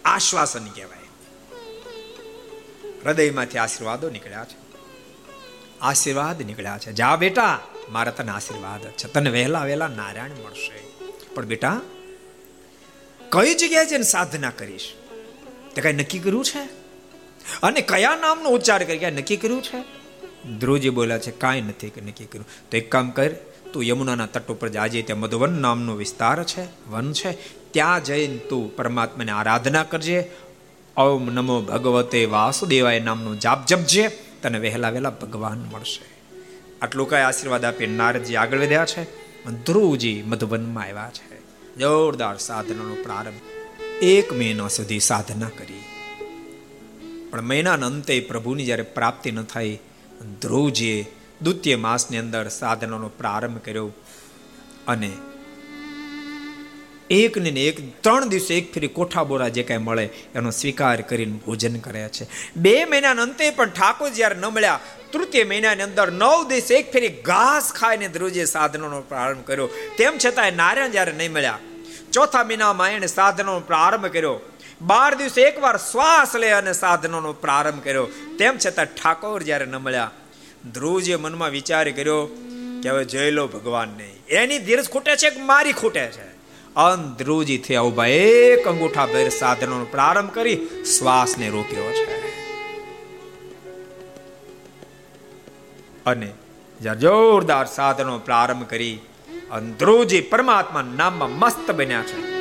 આશ્વાસન કહેવાય. હૃદયમાંથી આશીર્વાદો નીકળ્યા છે. આશીર્વાદ નીકળ્યા છે. જા બેટા, મારા તને આશીર્વાદ છે. તને વહેલા વહેલા નારાયણ મળશે. પણ બેટા, કઈ જગ્યાએ જઈને સાધના કરીશ? તે કઈ નક્કી કર્યું છે? અને કયા નામનો ઉચ્ચાર કરી? ક્યાં નક્કી કર્યું છે? ધ્રુવજી બોલ્યા છે, કાંઈ નથી નક્કી કર્યું. તો એક કામ કર, તું યમુનાના તટ ઉપર આજે ત્યાં મધુવન નામનો વિસ્તાર છે, વન છે, ત્યાં જઈને તું પરમાત્માને આરાધના કરજે. ઓમ નમો ભગવતે વાસુદેવાય નામનું જાપ જપજે, તને વહેલા વહેલા ભગવાન મળશે. આટલું કઈ આશીર્વાદ આપી નારદજી આગળ વધ્યા છે ધ્રુવજી મધુવનમાં આવ્યા છે. જોરદાર સાધનાનો પ્રારંભ. એક મહિના સુધી સાધના કરી. પણ મહિનાના અંતે પ્રભુની જ્યારે પ્રાપ્તિ ન થઈ ધ્રુવજીએ દ્વિતીય માસની અંદર સાધનાનો પ્રારંભ કર્યો અને એક ને એક, ત્રણ દિવસે એક ફેરી કોઠા બોરા જે કાંઈ મળે, એનો સ્વીકાર કરીને ભોજન કરે છે. બે મહિનાના અંતે પણ ઠાકોર જ્યારે ન મળ્યા, તૃતીય મહિનાની અંદર નવ દિવસે એક ફેરી ઘાસ ખાઈને ધ્રુવજીએ સાધનોનો પ્રારંભ કર્યો. તેમ છતાંય નારાયણ જ્યારે નહીં મળ્યા, ચોથા મહિનામાં એણે સાધનોનો પ્રારંભ કર્યો. બાર દિવસે એકવાર શ્વાસ લે અને સાધનોનો પ્રારંભ કર્યો. તેમ છતાં ઠાકોર જ્યારે ન મળ્યા ધ્રુવજીએ મનમાં વિચાર કર્યો કે હવે જઈ લો નહીં એની ધીરજ ખૂટે છે કે મારી ખૂટે છે? અંધ્રુજી થયા ઊભા એક અંગૂઠા ભેર સાધનોનો પ્રારંભ કરી શ્વાસને રોક્યો છે. અને જ્યારે જોરદાર સાધનો પ્રારંભ કરી અંધ્રુજી પરમાત્મા નામમાં મસ્ત બન્યા છે.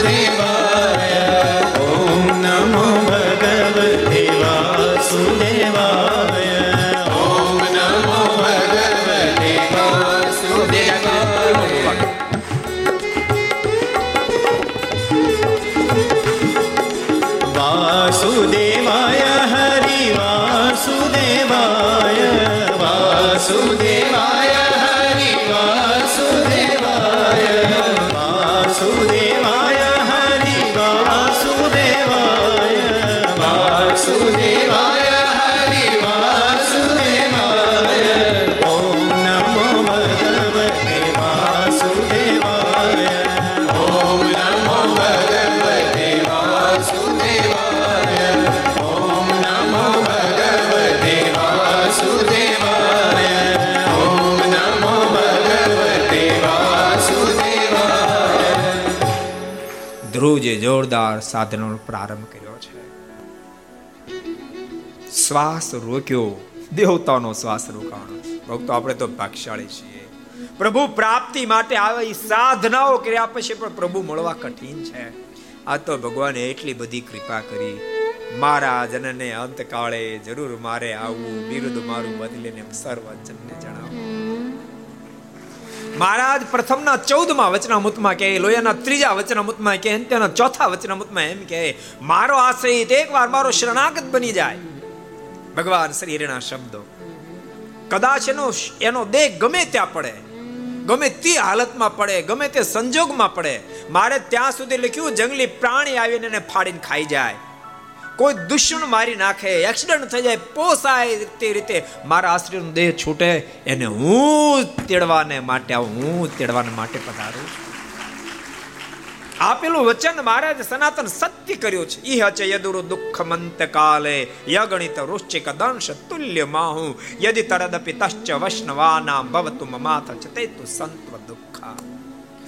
જોરદાર સાધનો પ્રારંભ કર્યો છે. શ્વાસ રોક્યો. દેવતાનો શ્વાસ રોકાણો. ભક્તો, આપણે તો ભાગશાળી છીએ. પ્રભુ પ્રાપ્તિ માટે આવે સાધનાઓ કર્યા પછી પણ પ્રભુ મળવા કઠિન છે. આ તો ભગવાને એટલી બધી કૃપા કરી. મારા જનને અંતકાળે જરૂર મારે આવવું બિરુદ મારું બદલીને સર્વજનને જણાવું. મહારાજ પ્રથમના ચૌદમાં વચનામૃતમાં કહે, લોયાના ત્રીજા વચનામૃતમાં કહે અંત્યના ચોથા વચનામૃતમાં એમ કહે, મારો આશ્રય એકવાર મારો શરણાગત બની જાય. ભગવાન શ્રી હરિના શબ્દો. કદાચ એનો એનો દેહ ગમે ત્યાં પડે, ગમે તે હાલતમાં પડે, ગમે તે સંજોગમાં પડે, મારે ત્યાં સુધી લખ્યું, જંગલી પ્રાણી આવીને એને ફાડીને ખાઈ જાય. કોઈ દુશ્મન મારી નાખે એક્સિડન્ટ થઈ જાય, પોસાય તે રીતે મારા આશ્રયનો દેહ છૂટે, એને હું તેડવાને માટે આવું, હું તેડવાને માટે પધારું. આપેલું વચન મહારાજ સનાતન સત્ય કર્યું છે. ઈ હચે યદુરુ દુઃખ મંત કાલે, યગણિત રુશ્ચિક દંશ તુલ્ય માહુ, યદિ તરદપી તશ્ચ વૈષ્ણવાના ભવતુ મમાથ ચતે તુ સંત્વ દુઃખા.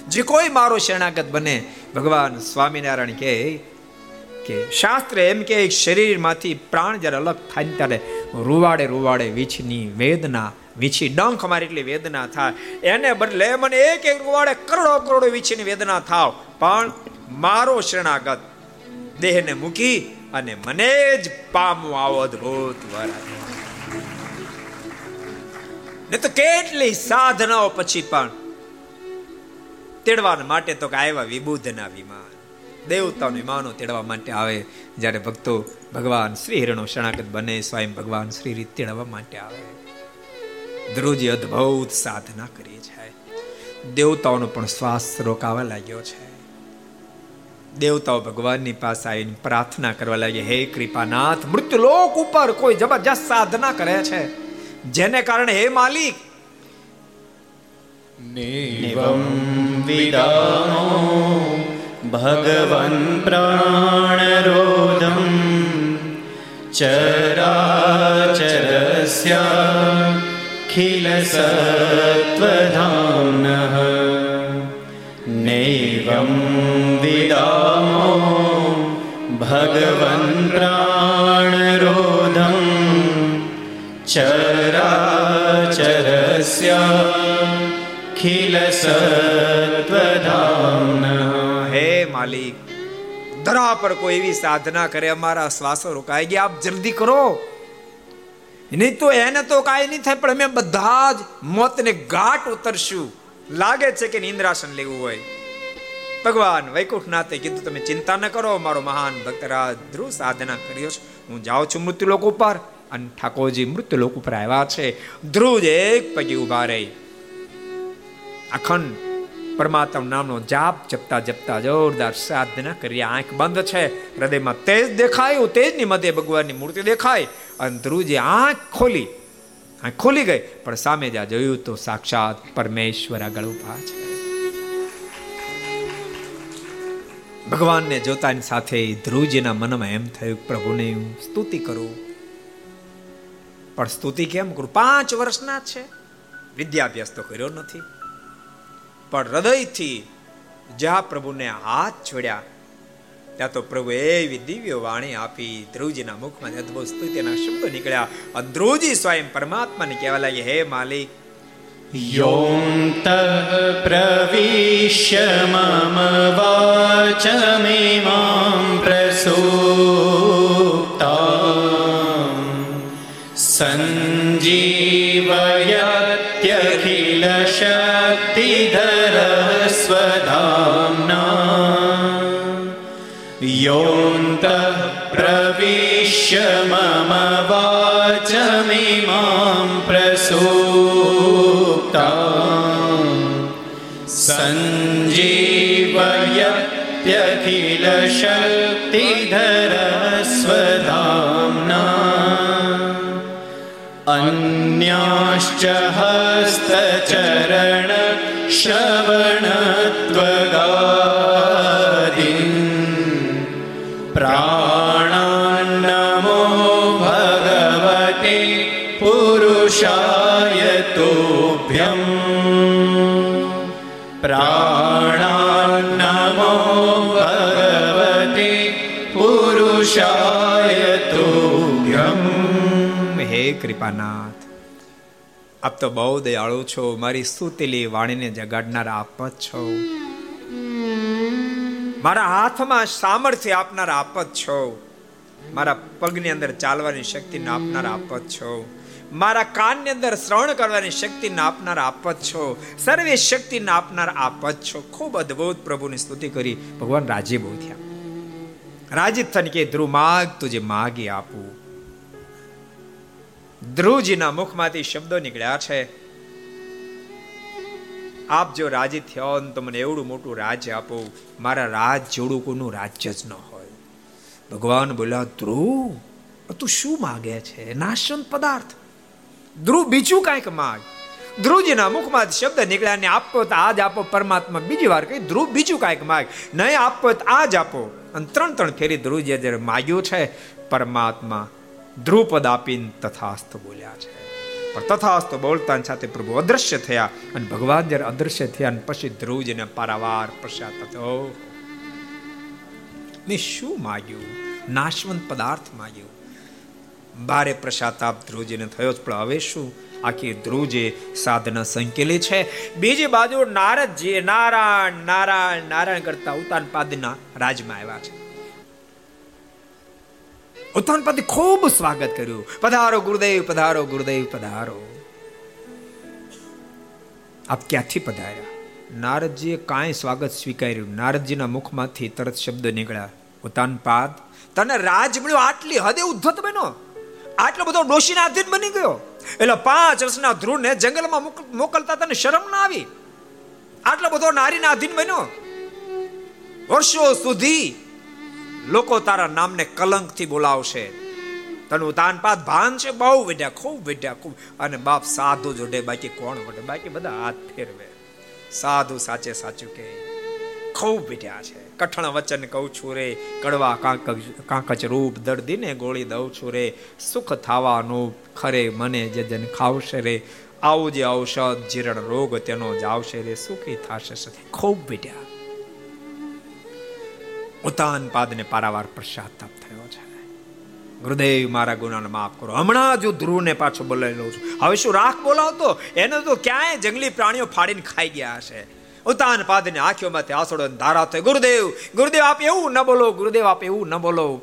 જે કોઈ મારો શરણાગત બને, ભગવાન સ્વામિનારાયણ કે કે શાસ્ત્ર એમ કે શરીરમાંથી પ્રાણ જ્યારે અલગ થાય ત્યારે રૂવાડે રૂવાડે વીછની વેદના, વીછી ડંખ મારી એટલી વેદના થાય. એને બદલે મને એક એક રૂવાડે કરોડો કરોડો વીછીની વેદના થાવ. પણ મારો શરણાગત દેહને મૂકી અને મને જ પામો આવો અદભુત વર ને તો કેટલી સાધનાઓ પછી પણ તેડવા માટે તો કે આવ્યા વિબુધના વિમાન. દેવતાનો માનો તેડવા માટે આવે. જ્યારે ભક્તો ભગવાન શ્રી હિરણો શરણાગત બને, સ્વયં ભગવાન શ્રી રીત તેડવા માટે આવે. ધ્રુજી અદ્ભુત સાધના કરી છે. દેવતાઓનો પણ શ્વાસ રોકાવા લાગ્યો છે. દેવતાઓ ભગવાનની પાસે આવીને પ્રાર્થના કરવા લાગે હે કૃપાનાથ, મૃત્યુલોક ઉપર કોઈ જબરજસ્ત સાધના કરે છે. જેને કારણે હે માલિક. નિવમ વિદાનો भगवन्प्राणरोधं चराचरस्याखिलसत्त्वधाम्नः नैवं विदामो भगवन्प्राणरोधं चराचरस्याखिलसत्त्वधाम् માલિક, ધરા પર કોઈ એવી સાધના કરે, અમારા શ્વાસો રોકાઈ ગયા, આપ જલ્દી કરો. નહીં તો એને તો કાંઈ નહીં થાય, પણ અમે બધા જ મોતને ઘાટ ઉતરશું. લાગે છે કે નિંદ્રાસન લેવું હોય. ભગવાન વૈકુંઠનાથે કીધું, તમે ચિંતા ન કરો, મારો મહાન ભક્તરાજ ધ્રુવ સાધના કર્યો છે. હું જાઉં છું મૃત્યુલોક ઉપર. અને ઠાકોરજી મૃત્યુલોક ઉપર આવ્યા છે. ધ્રુવ એક પગે ઊભા રહી. અખંડ પરમાત્મા નામનો જાપ જપતા જપતા જોરદાર સાધના કરી. આંખ બંધ છે. હૃદયમાં તેજ દેખાયું. તેજની મધ્ય ભગવાનની મૂર્તિ દેખાય અને ધ્રુવજી આંખ ખોલી. આંખ ખોલી ગઈ, પણ સામે જ્યાં જોયું તો સાક્ષાત પરમેશ્વર આગળ ઊભા છે. ભગવાનને જોતાની સાથે ધ્રુવજીના મનમાં એમ થયું, પ્રભુને હું સ્તુતિ કરું. પણ સ્તુતિ કેમ કરું? પાંચ વર્ષના છે. વિદ્યાભ્યાસ તો કર્યો નથી. પણ હૃદયથી જ્યાં પ્રભુને હાથ છોડ્યા ત્યાં તો પ્રભુ એવી દિવ્ય વાણી આપી ધ્રુવજીના મુખમાં અદભુત સ્તુતિના શબ્દ નીકળ્યા ધ્રુવજી સ્વયં પરમાત્માને કહેવા લાગી હે માલિક યોંત પ્રવિશ્ય મમ વાચ મેમાં પ્રસૂતા સંજીવયત્યખિલ શા योऽन्तः प्रविश्य मम वाचमिमां प्रसूक्ता सञ्जीवयत्यखिलशक्तिधरः स्वधाम्ना अन्याश्च हस्तचरण पुरुषाय तुभ्यम् प्राणान्नमो भगवते पुरुषाय तुभ्यम् હે કૃપાનાથ આપ તો બહુ દયાળુ છો મારી સુતેલી વાણીને જગાડનાર આપ જ છો મારા હાથમાં સામર્થ્ય આપનાર આપ જ છો મારા પગની અંદર ચાલવાની શક્તિને આપનાર આપ જ છો મારા કાનની અંદર શ્રવણ કરવાની શક્તિને આપનાર આપ જ છો. સર્વે શક્તિને આપનાર આપ જ છો. ખૂબ અદ્ભુત પ્રભુની સ્તુતિ કરી. ભગવાન રાજી બહુ થયા. રાજી થઈને કે ધ્રુવ, માગ તુજે માગી આપું. ધ્રુવજીના મુખમાંથી શબ્દો નીકળ્યા છે. આપ જો રાજી થયો ને તો મને એવડું મોટું રાજ્ય આપો. મારા રાજ જોડું કોનું રાજ્ય જ ન હોય. ભગવાન બોલ્યા, ધ્રુવ, તું શું માગે છે? નાશન પદાર્થ. ધ્રુવ બીજું કાંઈક માગ ધ્રુવજીના મુખમાં શબ્દ નીકળ્યા ને આપો તો આજ આપો, પરમાત્મા બીજી વાર કહી, ધ્રુવ બીજું કાંઈક માગ નહીં આપો તો આજ આપો. અને ત્રણ ત્રણ ફેરી ધ્રુવજીએ જ્યારે માગ્યું છે. પરમાત્મા ધ્રુપદ આપીને તથાસ્ત બોલ્યા છે. પણ તથાસ્ત બોલતા સાથે પ્રભુ અદ્રશ્ય થયા અને ભગવાન જ્યારે અદ્રશ્ય થયા અને પછી ધ્રુવજીને પારાવાર પશ્ચાત થતો મેં શું માગ્યું? નાશવંત પદાર્થ માગ્યું. ભારે પ્રસાતાપ ધ્રુવજીને થયો જ પણ હવે શું આખી ધ્રુવજી સાધના સંકેલી છે. બીજી બાજુ નારદજી નારાયણ નારાયણ નારાયણ કરતા ઉતાન પાદના રાજમાં આવ્યા છે. ઉત્થાન પતિ ખૂબ સ્વાગત કર્યું. પધારો ગુરુદેવ પધારો ગુરુદેવ, પધારો. આપ ક્યાંથી પધાર્યા? નારદજીએ કાંઈ સ્વાગત સ્વીકાર્યું. નારદજીના મુખમાંથી તરત શબ્દ નીકળ્યા. ઉતાન પાદ, તને રાજ મળ્યો? આટલી હદે ઉદ્ધત બન્યો આટલો બધો ડોશીના આધીન બની ગયો. એટલે પાંચ વર્ષના ધ્રુવને જંગલમાં મોકલતા તને શરમ ના આવી. આટલો બધો નારીના આધીન બન્યો. વર્ષો સુધી લોકો તારા નામને કલંકથી બોલાવશે. તને તાનપાત ભાન છે, બહુ વેઢ્યા ખૂબ વેઢ્યા ખૂબ. અને બાપ સાધુ જોડે, બાકી કોણ વડે બાકી બધા હાથ ફેરવે. સાધુ સાચે સાચું કે ખૂબ વેઢ્યા છે. કઠણ વચન કહું છું રે. કડવા કાંક કાંકચ રૂપ દર્દીને ગોળી દઉં છું રે. સુખ થવાનું ખરે મને જે જન ખાવશે રે. આવું જે ઔષધ જીરણ રોગ તેનો જ આવશે રે. સુખી થશે ખૂબ બેટા ઉતાન પાદને પારાવાર પશ્ચાતાપ થયો છે. ગુરુદેવ મારા ગુનાને માફ કરો. હમણાં જો ધ્રુવને પાછો બોલાવી લઉં છું. હવે શું રાખ બોલાવતો? એને તો ક્યાંય જંગલી પ્રાણીઓ ફાડીને ખાઈ ગયા હશે. ઉતાન પાદને આંખોમાંથી આસોડો ધારા થયો. ગુરુદેવ ગુરુદેવ આપ એવું ન બોલો, ગુરુદેવ આપ એવું ન બોલો.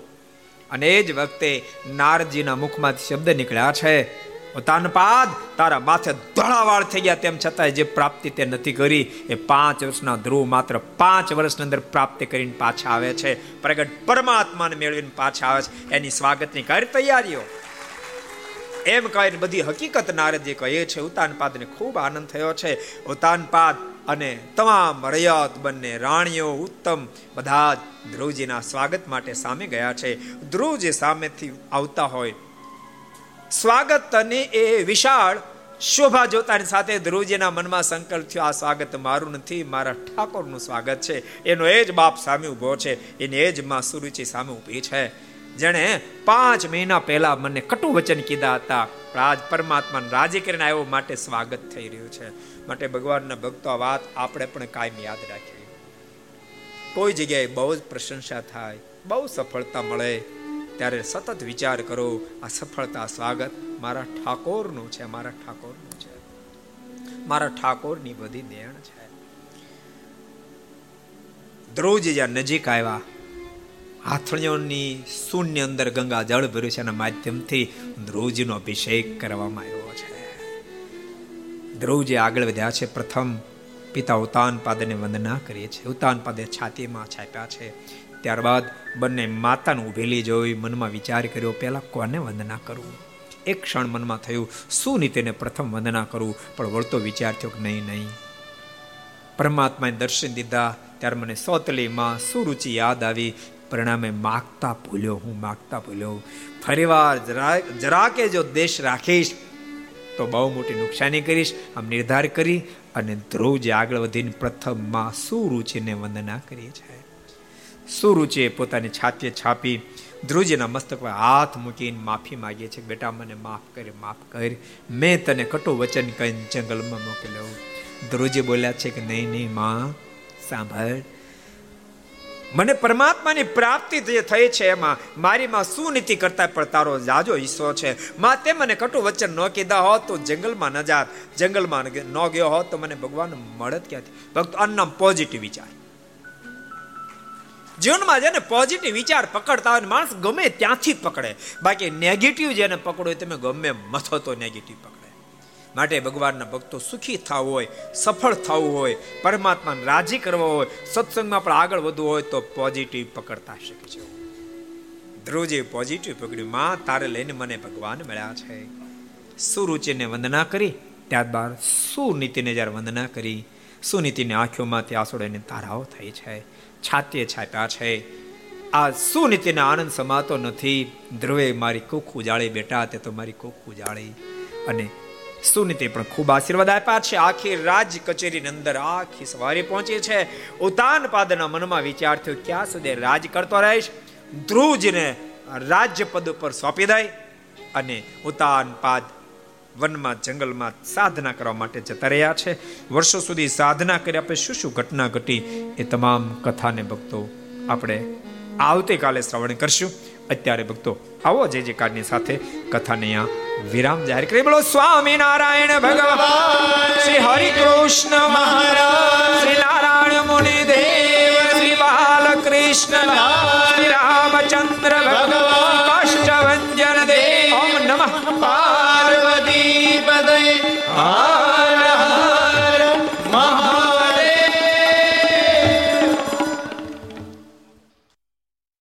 અને એ જ વખતે નારજીના મુખમાંથી શબ્દ નીકળ્યા છે તાનપાદ તારા માથે ધોળાવાળ થઈ ગયા તેમ છતાં જે પ્રાપ્તિ તે નથી કરી. એ પાંચ વર્ષના ધ્રુવ માત્ર પાંચ વર્ષની અંદર પ્રાપ્તિ કરીને પાછા આવે છે. પ્રગટ પરમાત્માને મેળવીને પાછા આવે છે. એની સ્વાગતની કઈ તૈયારીઓ. એમ કહીને બધી હકીકત નારદજી કહે છે ઉતાનપાદને ખૂબ આનંદ થયો છે. ઉતાનપાદ અને તમામ રયત બંને રાણીઓ ઉત્તમ બધા જ ધ્રુવજીના સ્વાગત માટે સામે ગયા છે. ધ્રુવજી સામેથી આવતા હોય. સ્વાગત અને એ વિશાળ શોભા જોતાની સાથે ધ્રુવજીના મનમાં સંકલ્પ થયો, આ સ્વાગત મારું નથી, મારા ઠાકોરનું સ્વાગત છે. એનો એ જ બાપ સામે ઊભો છે, એની એ જ માં સુરુચિ સામે ઊભી છે. જેણે પાંચ મહિના પહેલા મને કટુ વચન કીધા હતા. આજ પરમાત્મા રાજી કરીને આવ્યો, માટે સ્વાગત થઈ રહ્યું છે. માટે ભગવાનના ભક્તો આ વાત આપણે પણ કાયમ યાદ રાખીએ. કોઈ જગ્યાએ બહુ જ પ્રશંસા થાય, બહુ સફળતા મળે, ત્યારે સતત વિચાર કરો, આ સફળતા, સ્વાગત મારા ઠાકોરનું છે, મારા ઠાકોરનું છે. મારા ઠાકોરની બધી દેણ છે. ધ્રુવજી જ્યાં નજીક આવ્યા હાથણીઓની શૂન્ય અંદર ગંગા જળ ભર્યું છે એના માધ્યમથી ધ્રુવજીનો અભિષેક કરવામાં આવ્યો છે. ધ્રુવજી આગળ વધ્યા છે. પ્રથમ પિતા ઉતાન પાદને વંદના કરીએ છીએ. ઉતાન પાદે છાતીમાં છાપ્યા છે. ત્યારબાદ બંને માતાને ઉભેલી જોઈ મનમાં વિચાર કર્યો, પહેલાં કોને વંદના કરવું એક ક્ષણ મનમાં થયું, શું નીતિને પ્રથમ વંદના કરવું પણ વળતો વિચાર થયો કે નહીં નહીં. પરમાત્માએ દર્શન દીધા. ત્યારે મને સોતલીમાં સુરુચિ યાદ આવી? પરિણામે માગતા ભૂલ્યો હું, માગતા ભૂલ્યો ફરીવાર જરા જરા કે જો દેશ રાખીશ, તો બહુ મોટી નુકસાની કરીશ. આમ નિર્ધાર કરી અને ધ્રુવ જે આગળ વધીને પ્રથમમાં સુરુચિને વંદના કરીએ છે સુરુચિએ પોતાની છાતીએ છાપી, ધ્રુવજીના મસ્તક પર હાથ મૂકીને માફી માગીએ છે, બેટા, મને માફ કર માફ કર. મેં તને કટુ વચન કહીને જંગલમાં મોકલ્યો. ધ્રુવજી બોલ્યા છે કે, નહીં નહીં, માં, સાંભળ. મને પરમાત્માની પ્રાપ્તિ જે થઈ છે એમાં, મારીમાં શું નીતિ કરતા પણ તારો જાજો હિસ્સો છે. માં તે મને કટુ વચન ન કીધા હોત તો જંગલમાં ન જાત. જંગલમાં ન ગયો હોત તો મને ભગવાન મળત ક્યાંથી ભક્ત અન્નમ પોઝિટિવ વિચાર. જીવનમાં જેને પોઝિટિવ વિચાર પકડતા હોય માણસ ગમે ત્યાંથી પકડે. બાકી નેગેટિવ જેને પકડો તમે ગમે મથો તો નેગેટિવ પકડે. માટે ભગવાનના ભક્તો સુખી થવું હોય, સફળ થવું હોય, પરમાત્માને રાજી કરવો હોય, સત્સંગમાં પણ આગળ વધવું હોય તો પોઝિટિવ પકડતા શકે છે ધ્રુવજી પોઝિટિવ પકડ્યું. માં, તારે લઈને મને ભગવાન મળ્યા છે. સુરુચિને વંદના કરી. ત્યારબાદ સુનીતિને જ્યારે વંદના કરી, સુનીતિની આંખોમાંથી આંસુડાની તારાઓ થઈ છે. છાતીએ છાપ્યા છે. આ સુનીતિને આનંદ સમાતો નથી. ધ્રુવે મારી કુખ ઉજાળી, બેટા, તે તો મારી કુખ ઉજાળી. અને સુનીતિ પણ ખૂબ આશીર્વાદ આપ્યા છે. આખી રાજ કચેરીની અંદર આખી સવારે પહોંચી છે. ઉતાન પાદના મનમાં વિચાર થયો, ક્યાં સુધી રાજ કરતો રહીશ? ધ્રુવજીને રાજ્ય પદ ઉપર સોંપી દઈ અને ઉતાન પાદ વનમાં, જંગલમાં સાધના કરવા માટે જતા રહ્યા છે. વર્ષો સુધી સાધના કરી આપણે શું શું ઘટના ઘટી એ તમામ કથાને ભક્તો આપણે આવતીકાલે શ્રવણ કરશું. અત્યારે ભક્તો, આવો જે જે સાથે કથાને અહીંયા વિરામ જાહેર કરી બોલો સ્વામી નારાયણ ભગવાન, શ્રી હરિ કૃષ્ણ મહારાજ, શ્રી નારાયણ મુનિ દેવ, શ્રી બાલકૃષ્ણ શ્રી રામચંદ્ર ભગવાન કાષ્ટભન દેવ, ઓમ નમઃ પાર્વતી પદય આ